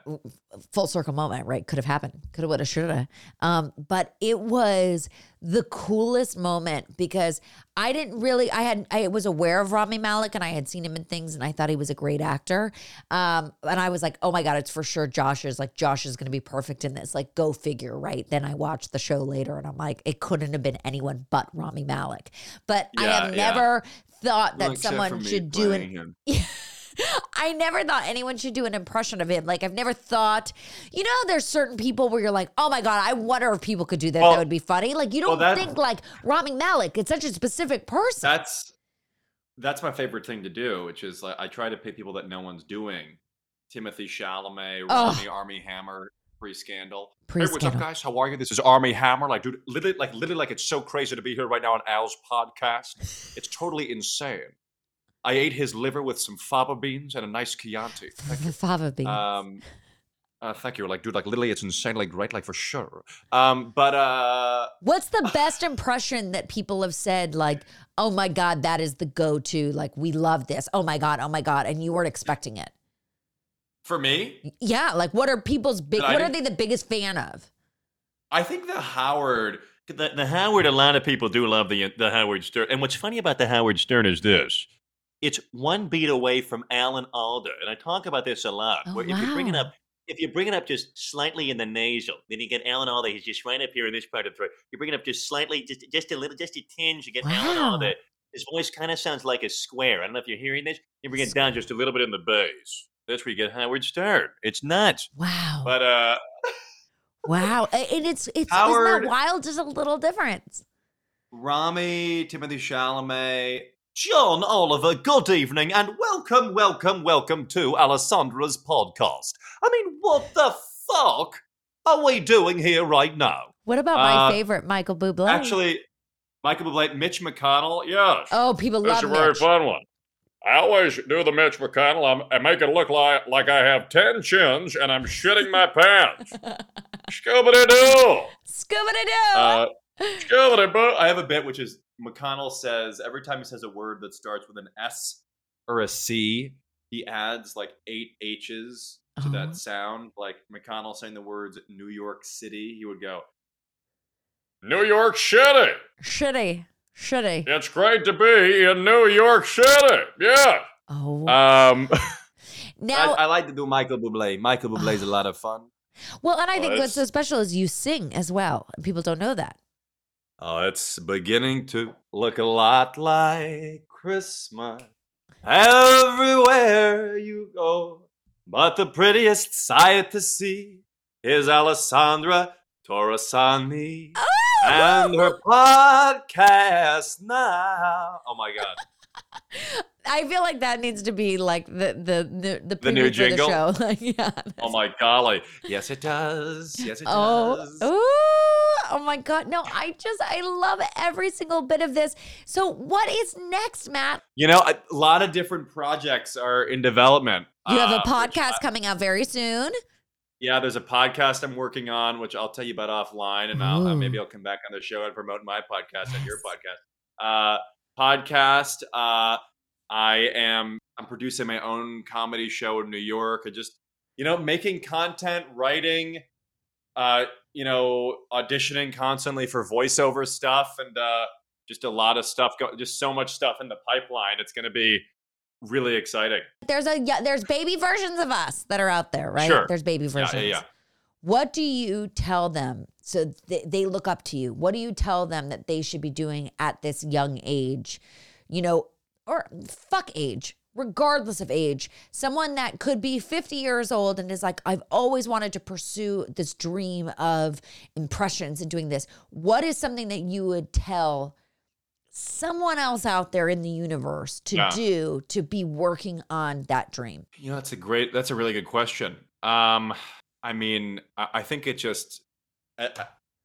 full circle moment, right? Could have happened. Could have, would have, should have. Um, but it was the coolest moment because I didn't really, I had, I was aware of Rami Malek and I had seen him in things and I thought he was a great actor. Um, and I was like, oh my God, it's for sure Josh is like, Josh is going to be perfect in this. Like, go figure, right? Then I watched the show later and I'm like, it couldn't have been anyone but Rami Malek. But I have yeah. never thought that someone should do an. I never thought anyone should do an impression of him. Like I've never thought, you know, there's certain people where you're like, oh my god, I wonder if people could do that. Well- that would be funny. Like you don't that- think like Rami Malek. It's such a specific person. That's that's my favorite thing to do, which is like I try to pick people that no one's doing. Timothée Chalamet. Rami Armie Hammer, pre-scandal. Pre Hey, what's up, guys? How are you? This is Armie Hammer. Like, dude, literally, like, literally, like, it's so crazy to be here right now on Al's podcast. It's totally insane. I ate his liver with some fava beans and a nice Chianti. Fava beans. Um, uh, thank you. Like, dude, like, literally, it's insanely great, like, for sure. Um, but uh, What's the best impression that people have said? Like, oh my god, that is the go-to. Like, we love this. Oh my god, oh my god, and you weren't expecting it. for me, Yeah. Like, what are people's big? What are they the biggest fan of? I think the Howard. The, the Howard, a lot of people do love the the Howard Stern. And what's funny about the Howard Stern is this: it's one beat away from Alan Alda, and I talk about this a lot. Oh, where if you bring it up, if you bring it up just slightly in the nasal, then you get Alan Alda. He's just right up here in this part of the throat. You bring it up just slightly, just just a little, just a tinge. You get Alan Alda. His voice kind of sounds like a square. I don't know if you're hearing this. You bring it down just a little bit in the bass. That's where you get Howard Stern. It's nuts. Wow. But uh, wow. And it's it's isn't Howard- that wild? Just a little difference. Rami, Timothée Chalamet, John Oliver, good evening and welcome, welcome, welcome to Alessandra's podcast. I mean, what the fuck are we doing here right now? What about my Uh, favorite Michael Bublé? Actually, Michael Bublé, Mitch McConnell, yes. oh, people This love is a very fun one. I always do the Mitch McConnell. I'm, I make it look like like I have ten chins and I'm shitting my pants. Scooby doo. Scooby Doo. Uh, Scooby doo. I have a bit which is McConnell says every time he says a word that starts with an S or a C, he adds like eight H's to Oh. that sound. Like McConnell saying the words New York City, he would go, New York City. Shitty. Shitty. It's great to be in New York City. Yeah. Oh. Um, now, I, I like to do Michael Bublé. Michael Bublé is a lot of fun. well, and I think Oh, what's so special is you sing as well. and People don't know that. Oh, it's beginning to look a lot like Christmas everywhere you go. But the prettiest sight to see is Alessandra Torresani oh! and her podcast now. Oh my God. I feel like that needs to be like the the the the, The new jingle? The show. Like, yeah. Oh my golly. Yes, it does. Yes, it Oh, does. ooh, oh my God. No, I just, I love every single bit of this. So, what is next, Matt? You know, a lot of different projects are in development. You have a Uh, podcast I- coming out very soon. Yeah, there's a podcast I'm working on, which I'll tell you about offline, and I'll, uh, maybe I'll come back on the show and promote my podcast and your podcast. Uh, podcast. Uh, I am. I'm producing my own comedy show in New York. I just, you know, making content, writing, uh, you know, auditioning constantly for voiceover stuff, and uh, just a lot of stuff. Go- just so much stuff in the pipeline. It's going to be really exciting. There's a, yeah, there's baby versions of us that are out there, right? Sure. There's baby Yeah, versions. yeah, yeah. What do you tell them so they, they look up to you? What do you tell them that they should be doing at this young age? You know, or fuck age, regardless of age. Someone that could be 50 years old and is like, I've always wanted to pursue this dream of impressions and doing this. What is something that you would tell someone else out there in the universe to Yeah. do to be working on that dream? You know, that's a great. That's a really good question. Um, I mean, I, I think it just. I,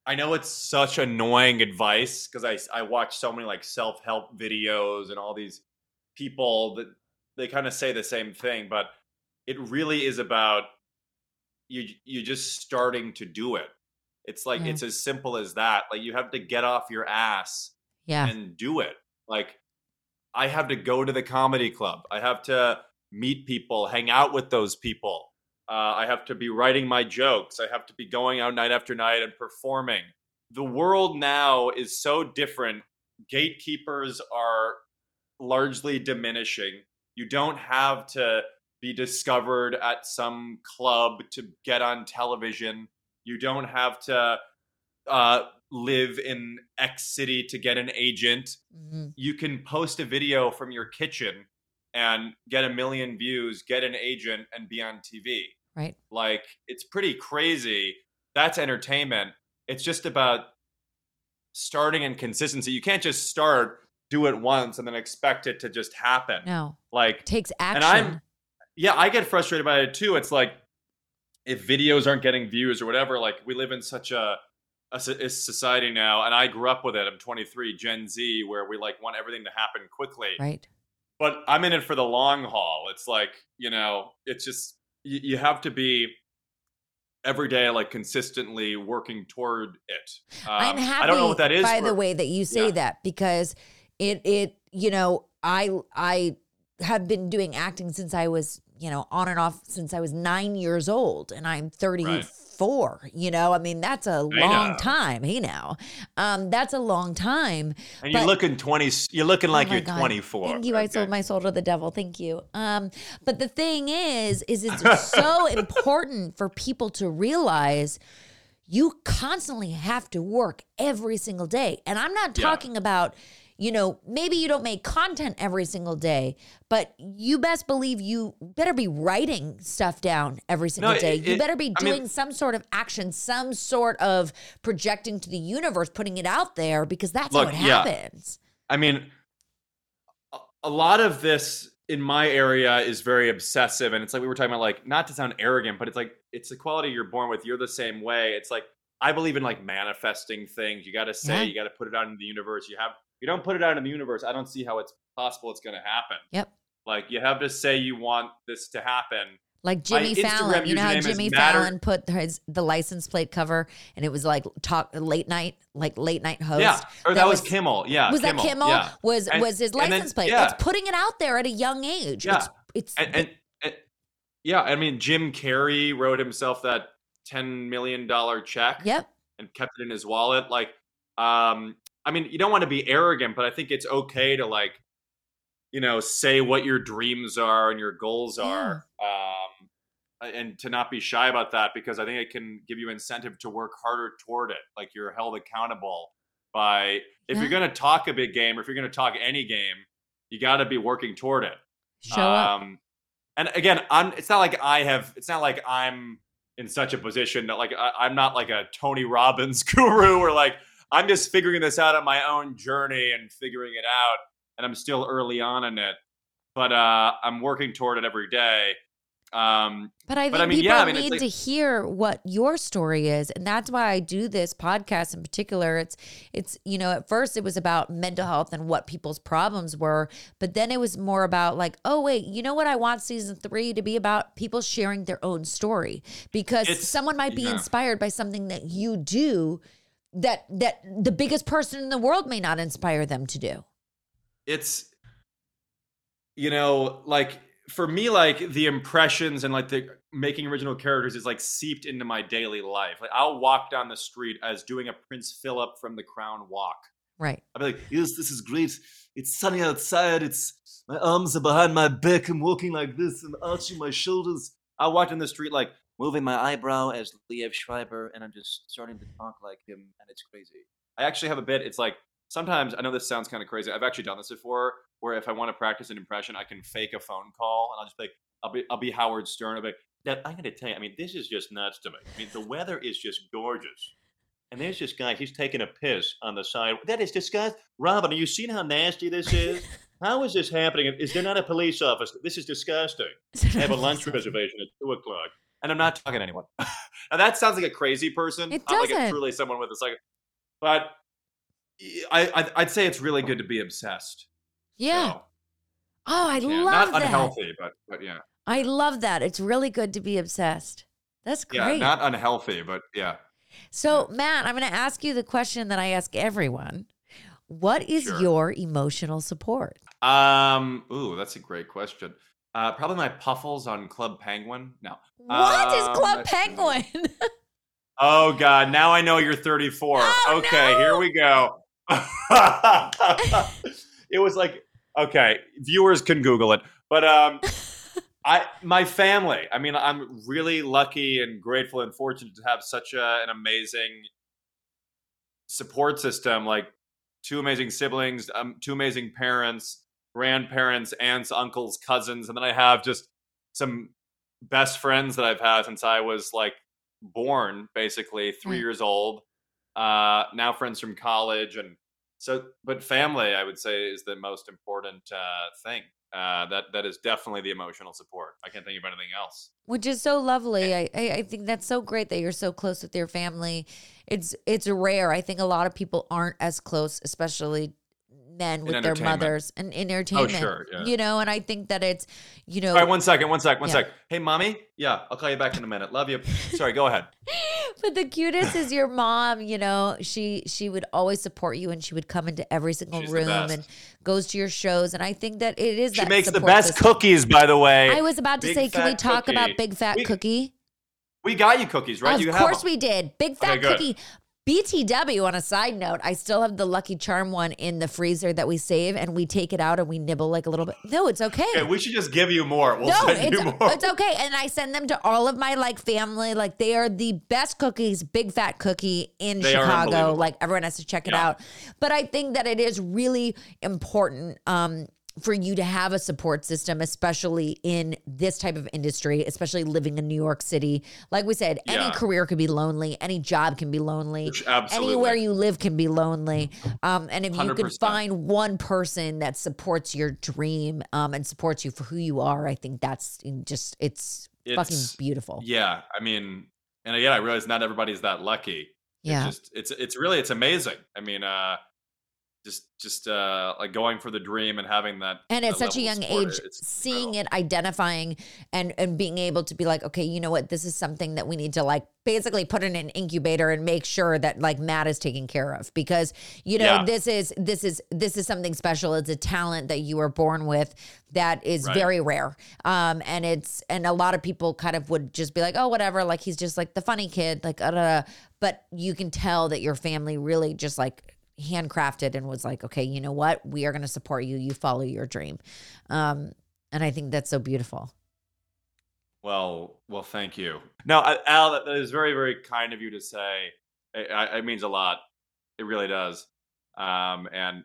I- know it's such annoying advice because I I watch so many like self help videos and all these people that they kind of say the same thing, but it really is about you you just starting to do it. It's like it's as simple as that. Like you have to get off your ass Yeah. and do it. Like I have to go to the comedy club. I have to meet people, hang out with those people. Uh, I have to be writing my jokes. I have to be going out night after night and performing. The world now is so different. Gatekeepers are largely diminishing. You don't have to be discovered at some club to get on television. You don't have to uh, live in X city to get an agent. Mhm. You can post a video from your kitchen and get a million views, get an agent, and be on TV. Right. Like, it's pretty crazy. That's entertainment. It's just about starting and consistency. You can't just start, do it once, and then expect it to just happen. No. Like, Takes action. and I'm yeah i get frustrated by it too it's like if videos aren't getting views or whatever like we live in such a, a, a society now and i grew up with it i'm 23 gen z where we like want everything to happen quickly right. but i'm in it for the long haul it's like you know it's just you, you have to be every day like consistently working toward it I'm Um, happy i don't know what that is by for- the way that you say Yeah. that because it it you know I I have been doing acting since I was you know on and off since I was nine years old and I'm 34 you know I mean that's a long now. time hey now um that's a long time and you're looking 20 you're looking like Oh you're God. 24 Thank you. I sold my soul to the devil. Thank you. Um, but the thing is, is it's so important for people to realize you constantly have to work every single day. And I'm not Yeah. talking about, you know, maybe you don't make content every single day, but you best believe you better be writing stuff down every single No, day. it- you better be I mean- doing some sort of action, some sort of projecting to the universe, putting it out there because that's Look, how it yeah. happens. I mean, a- a lot of this in my area is very obsessive, and it's like we were talking about, like not to sound arrogant, but it's like it's the quality you're born with. You're the same way. It's like I believe in like manifesting things. You got to say, Yeah. you got to put it out into the universe. You have, you don't put it out in the universe. I don't see how it's possible it's going to happen. Yep. Like you have to say you want this to happen, Like Jimmy Instagram Fallon, you know how Jimmy Matter- Fallon put his the license plate cover, and it was like talk late night, like late night host. Yeah, or that, was, Kimmel. Yeah, Was that Kimmel? Yeah. Was And- was his and then- license plate? yeah. It's putting it out there at a young age. Yeah. It's, it's and, and, and yeah, I mean Jim Carrey wrote himself that ten million dollar check yep. and kept it in his wallet. Like, um, I mean, you don't want to be arrogant, but I think it's okay to like, you know, say what your dreams are and your goals are, um, and to not be shy about that because I think it can give you incentive to work harder toward it. Like you're held accountable by if Yeah. you're going to talk a big game or if you're going to talk any game, you got to be working toward it. Show up. Um, and again, I'm. It's not like I have. It's not like I'm in such a position that like I, I'm not like a Tony Robbins guru or like I'm just figuring this out on my own journey and figuring it out, and I'm still early on in it. But uh, I'm working toward it every day. Um, But I think But I mean, people yeah, I mean, need like- to hear what your story is, and that's why I do this podcast in particular. It's it's you know at first it was about mental health and what people's problems were, but then it was more about like, oh wait, you know what? I want season three to be about people sharing their own story because It's- someone might be yeah. inspired by something that you do that that the biggest person in the world may not inspire them to do. it's you know like for me like the impressions and like the making original characters is like seeped into my daily life. Like i'll walk down the street as doing a prince philip from the crown walk. Right. i'll be like yes this is great. It's sunny outside. It's my arms are behind my back. I'm walking like this and arching my shoulders. I walk down the street like moving my eyebrow as liev schreiber and i'm just starting to talk like him and it's crazy i actually have a bit it's like sometimes I know this sounds kind of crazy. I've actually done this before, where if I want to practice an impression, I can fake a phone call and I'll just be like, I'll be I'll be Howard Stern. I'll be like, I'm going to tell you, I mean, this is just nuts to me. I mean, the weather is just gorgeous. And there's this guy, he's taking a piss on the side. That is disgusting. Robin, are you seeing how nasty this is? How is this happening? Is there not a police officer? This is disgusting. I have a lunch reservation at 2 o'clock. And I'm not talking to anyone. now that sounds like a crazy person. It not like doesn't. a, truly someone with a psych. But I, I I'd say it's really good to be obsessed. Yeah. So, Oh, I yeah, love not that. unhealthy, but but yeah, I love that. It's really good to be obsessed. That's great. yeah, not unhealthy, but yeah. so, Matt, I'm going to ask you the question that I ask everyone. What is Sure. your emotional support? Um, ooh, that's a great question. Uh, probably my puffles on Club Penguin. No. What is Um, Club Penguin? Oh God! Now I know you're 34. Oh, okay, no. here we go. it was like okay, viewers can Google it, but um, I my family. I mean, I'm really lucky and grateful and fortunate to have such a, an amazing support system. Like two amazing siblings, um, two amazing parents, grandparents, aunts, uncles, cousins, and then I have just some best friends that I've had since I was like born, basically three Right. years old. Uh, now friends from college, and so, but family, I would say, is the most important uh, thing. Uh, that that is definitely the emotional support. I can't think of anything else. Which is so lovely. I, I I think that's so great that you're so close with your family. It's it's rare. I think a lot of people aren't as close, especially men with their mothers and in oh, entertainment. sure, yeah. You know, and I think that it's, you know, All right, one second, one sec, one Yeah. sec. Hey, mommy. Yeah, I'll call you back in a minute. Love you. Sorry, go ahead. but the cutest is your mom you know she she would always support you and she would come into every single She's room and goes to your shows and i think that it is She makes the best system. cookies, by the way. i was about to Big say can we talk about big fat We- cookie we got you cookies, right? of you course we did big fat Okay, cookie BTW on a side note, I still have the Lucky Charm one in the freezer that we save and we take it out and we nibble like a little bit. No, it's okay. Okay, we should just give you more. We'll no, send it's, you more. it's okay. And I send them to all of my like family. Like they are the best cookies, big fat cookie in They Chicago. Like everyone has to check it Yeah. out. But I think that it is really important um for you to have a support system, especially in this type of industry, especially living in New York City. Like we said, any career could be lonely, any job can be lonely. Absolutely. Anywhere you live can be lonely. Um, and if you can 100%. find one person that supports your dream um, and supports you for who you are, I think that's just, it's, fucking beautiful. Yeah, I mean, and again, I realize not everybody's that lucky. Yeah. It's just it's it's really it's amazing. I mean, uh just just uh like going for the dream and having that and at that such a young age seeing incredible. it identifying and and being able to be like okay you know what this is something that we need to like basically put in an incubator and make sure that like matt is taken care of because you know Yeah. this is this is this is something special it's a talent that you were born with that is Right. very rare um and it's and a lot of people kind of would just be like oh whatever like he's just like the funny kid like uh, but you can tell that your family really just like handcrafted and was like okay you know what we are going to support you you follow your dream um and i think that's so beautiful Well, well, thank you. No, Al, that, is very, very kind of you to say. It, it means a lot. It really does. Um, and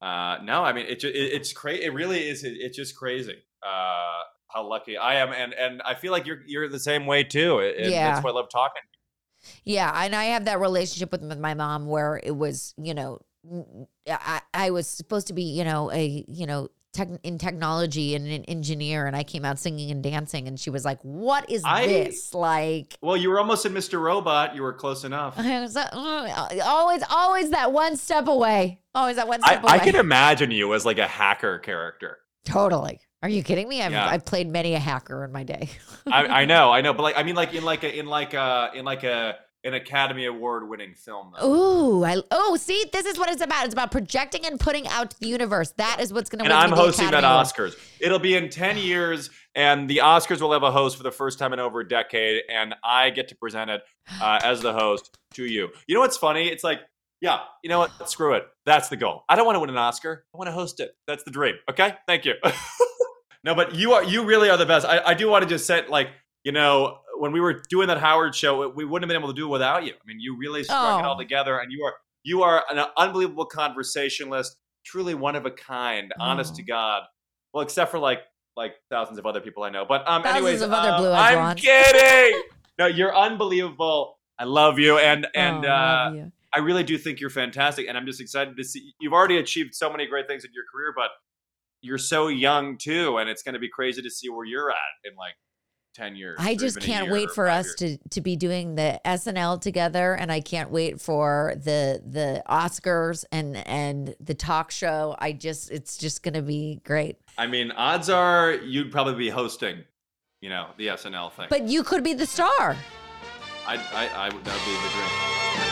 uh, no, I mean, it, it it's crazy. It really is. It, it's just crazy. Uh, how lucky I am, and and I feel like you're you're the same way too. And Yeah. that's why I love talking. Yeah, and I have that relationship with my mom where it was, you know, I, I was supposed to be, you know, a, you know, tech, in technology and an engineer, and I came out singing and dancing, and she was like, "What is I- this?" Like, Well, you were almost in Mr. Robot. You were close enough. I "Mm," always, always that one step away, always that one I, step away. I can imagine you as like a hacker character. totally. Are you kidding me? I've, Yeah. I've played many a hacker in my day. I, I know, I know, but like, I mean, like in like a in like a in like a an Academy Award winning film. Though. Ooh, I oh, see, this is what it's about. It's about projecting and putting out the universe. That is what's going to and I'm hosting that Academy Award. Oscars. It'll be in 10 years, and the Oscars will have a host for the first time in over a decade, and I get to present it uh, as the host to you. You know what's funny? It's like, yeah, you know what? Screw it. That's the goal. I don't want to win an Oscar. I want to host it. That's the dream. Okay? Thank you. no, but you are you really are the best. I, I do want to just say, like, you know, when we were doing that Howard show, we wouldn't have been able to do it without you. I mean, you really struck it Oh. all together, and you are you are an unbelievable conversationalist, truly one of a kind, honest Oh. to God. Well, except for like like thousands of other people I know. But um, Thousands anyways, of other uh, blue-eyed I'm blondes. kidding. no, you're unbelievable. I love you, and and Oh, uh, you. I really do think you're fantastic, and I'm just excited to see. You've already achieved so many great things in your career, but you're so young too, and it's going to be crazy to see where you're at in like ten years. I just can't wait for us years. to to be doing the SNL together, and I can't wait for the the Oscars and and the talk show. I just it's just gonna be great. I mean, odds are you'd probably be hosting, you know, the SNL thing. But you could be the star. I, I, I would that would be the dream.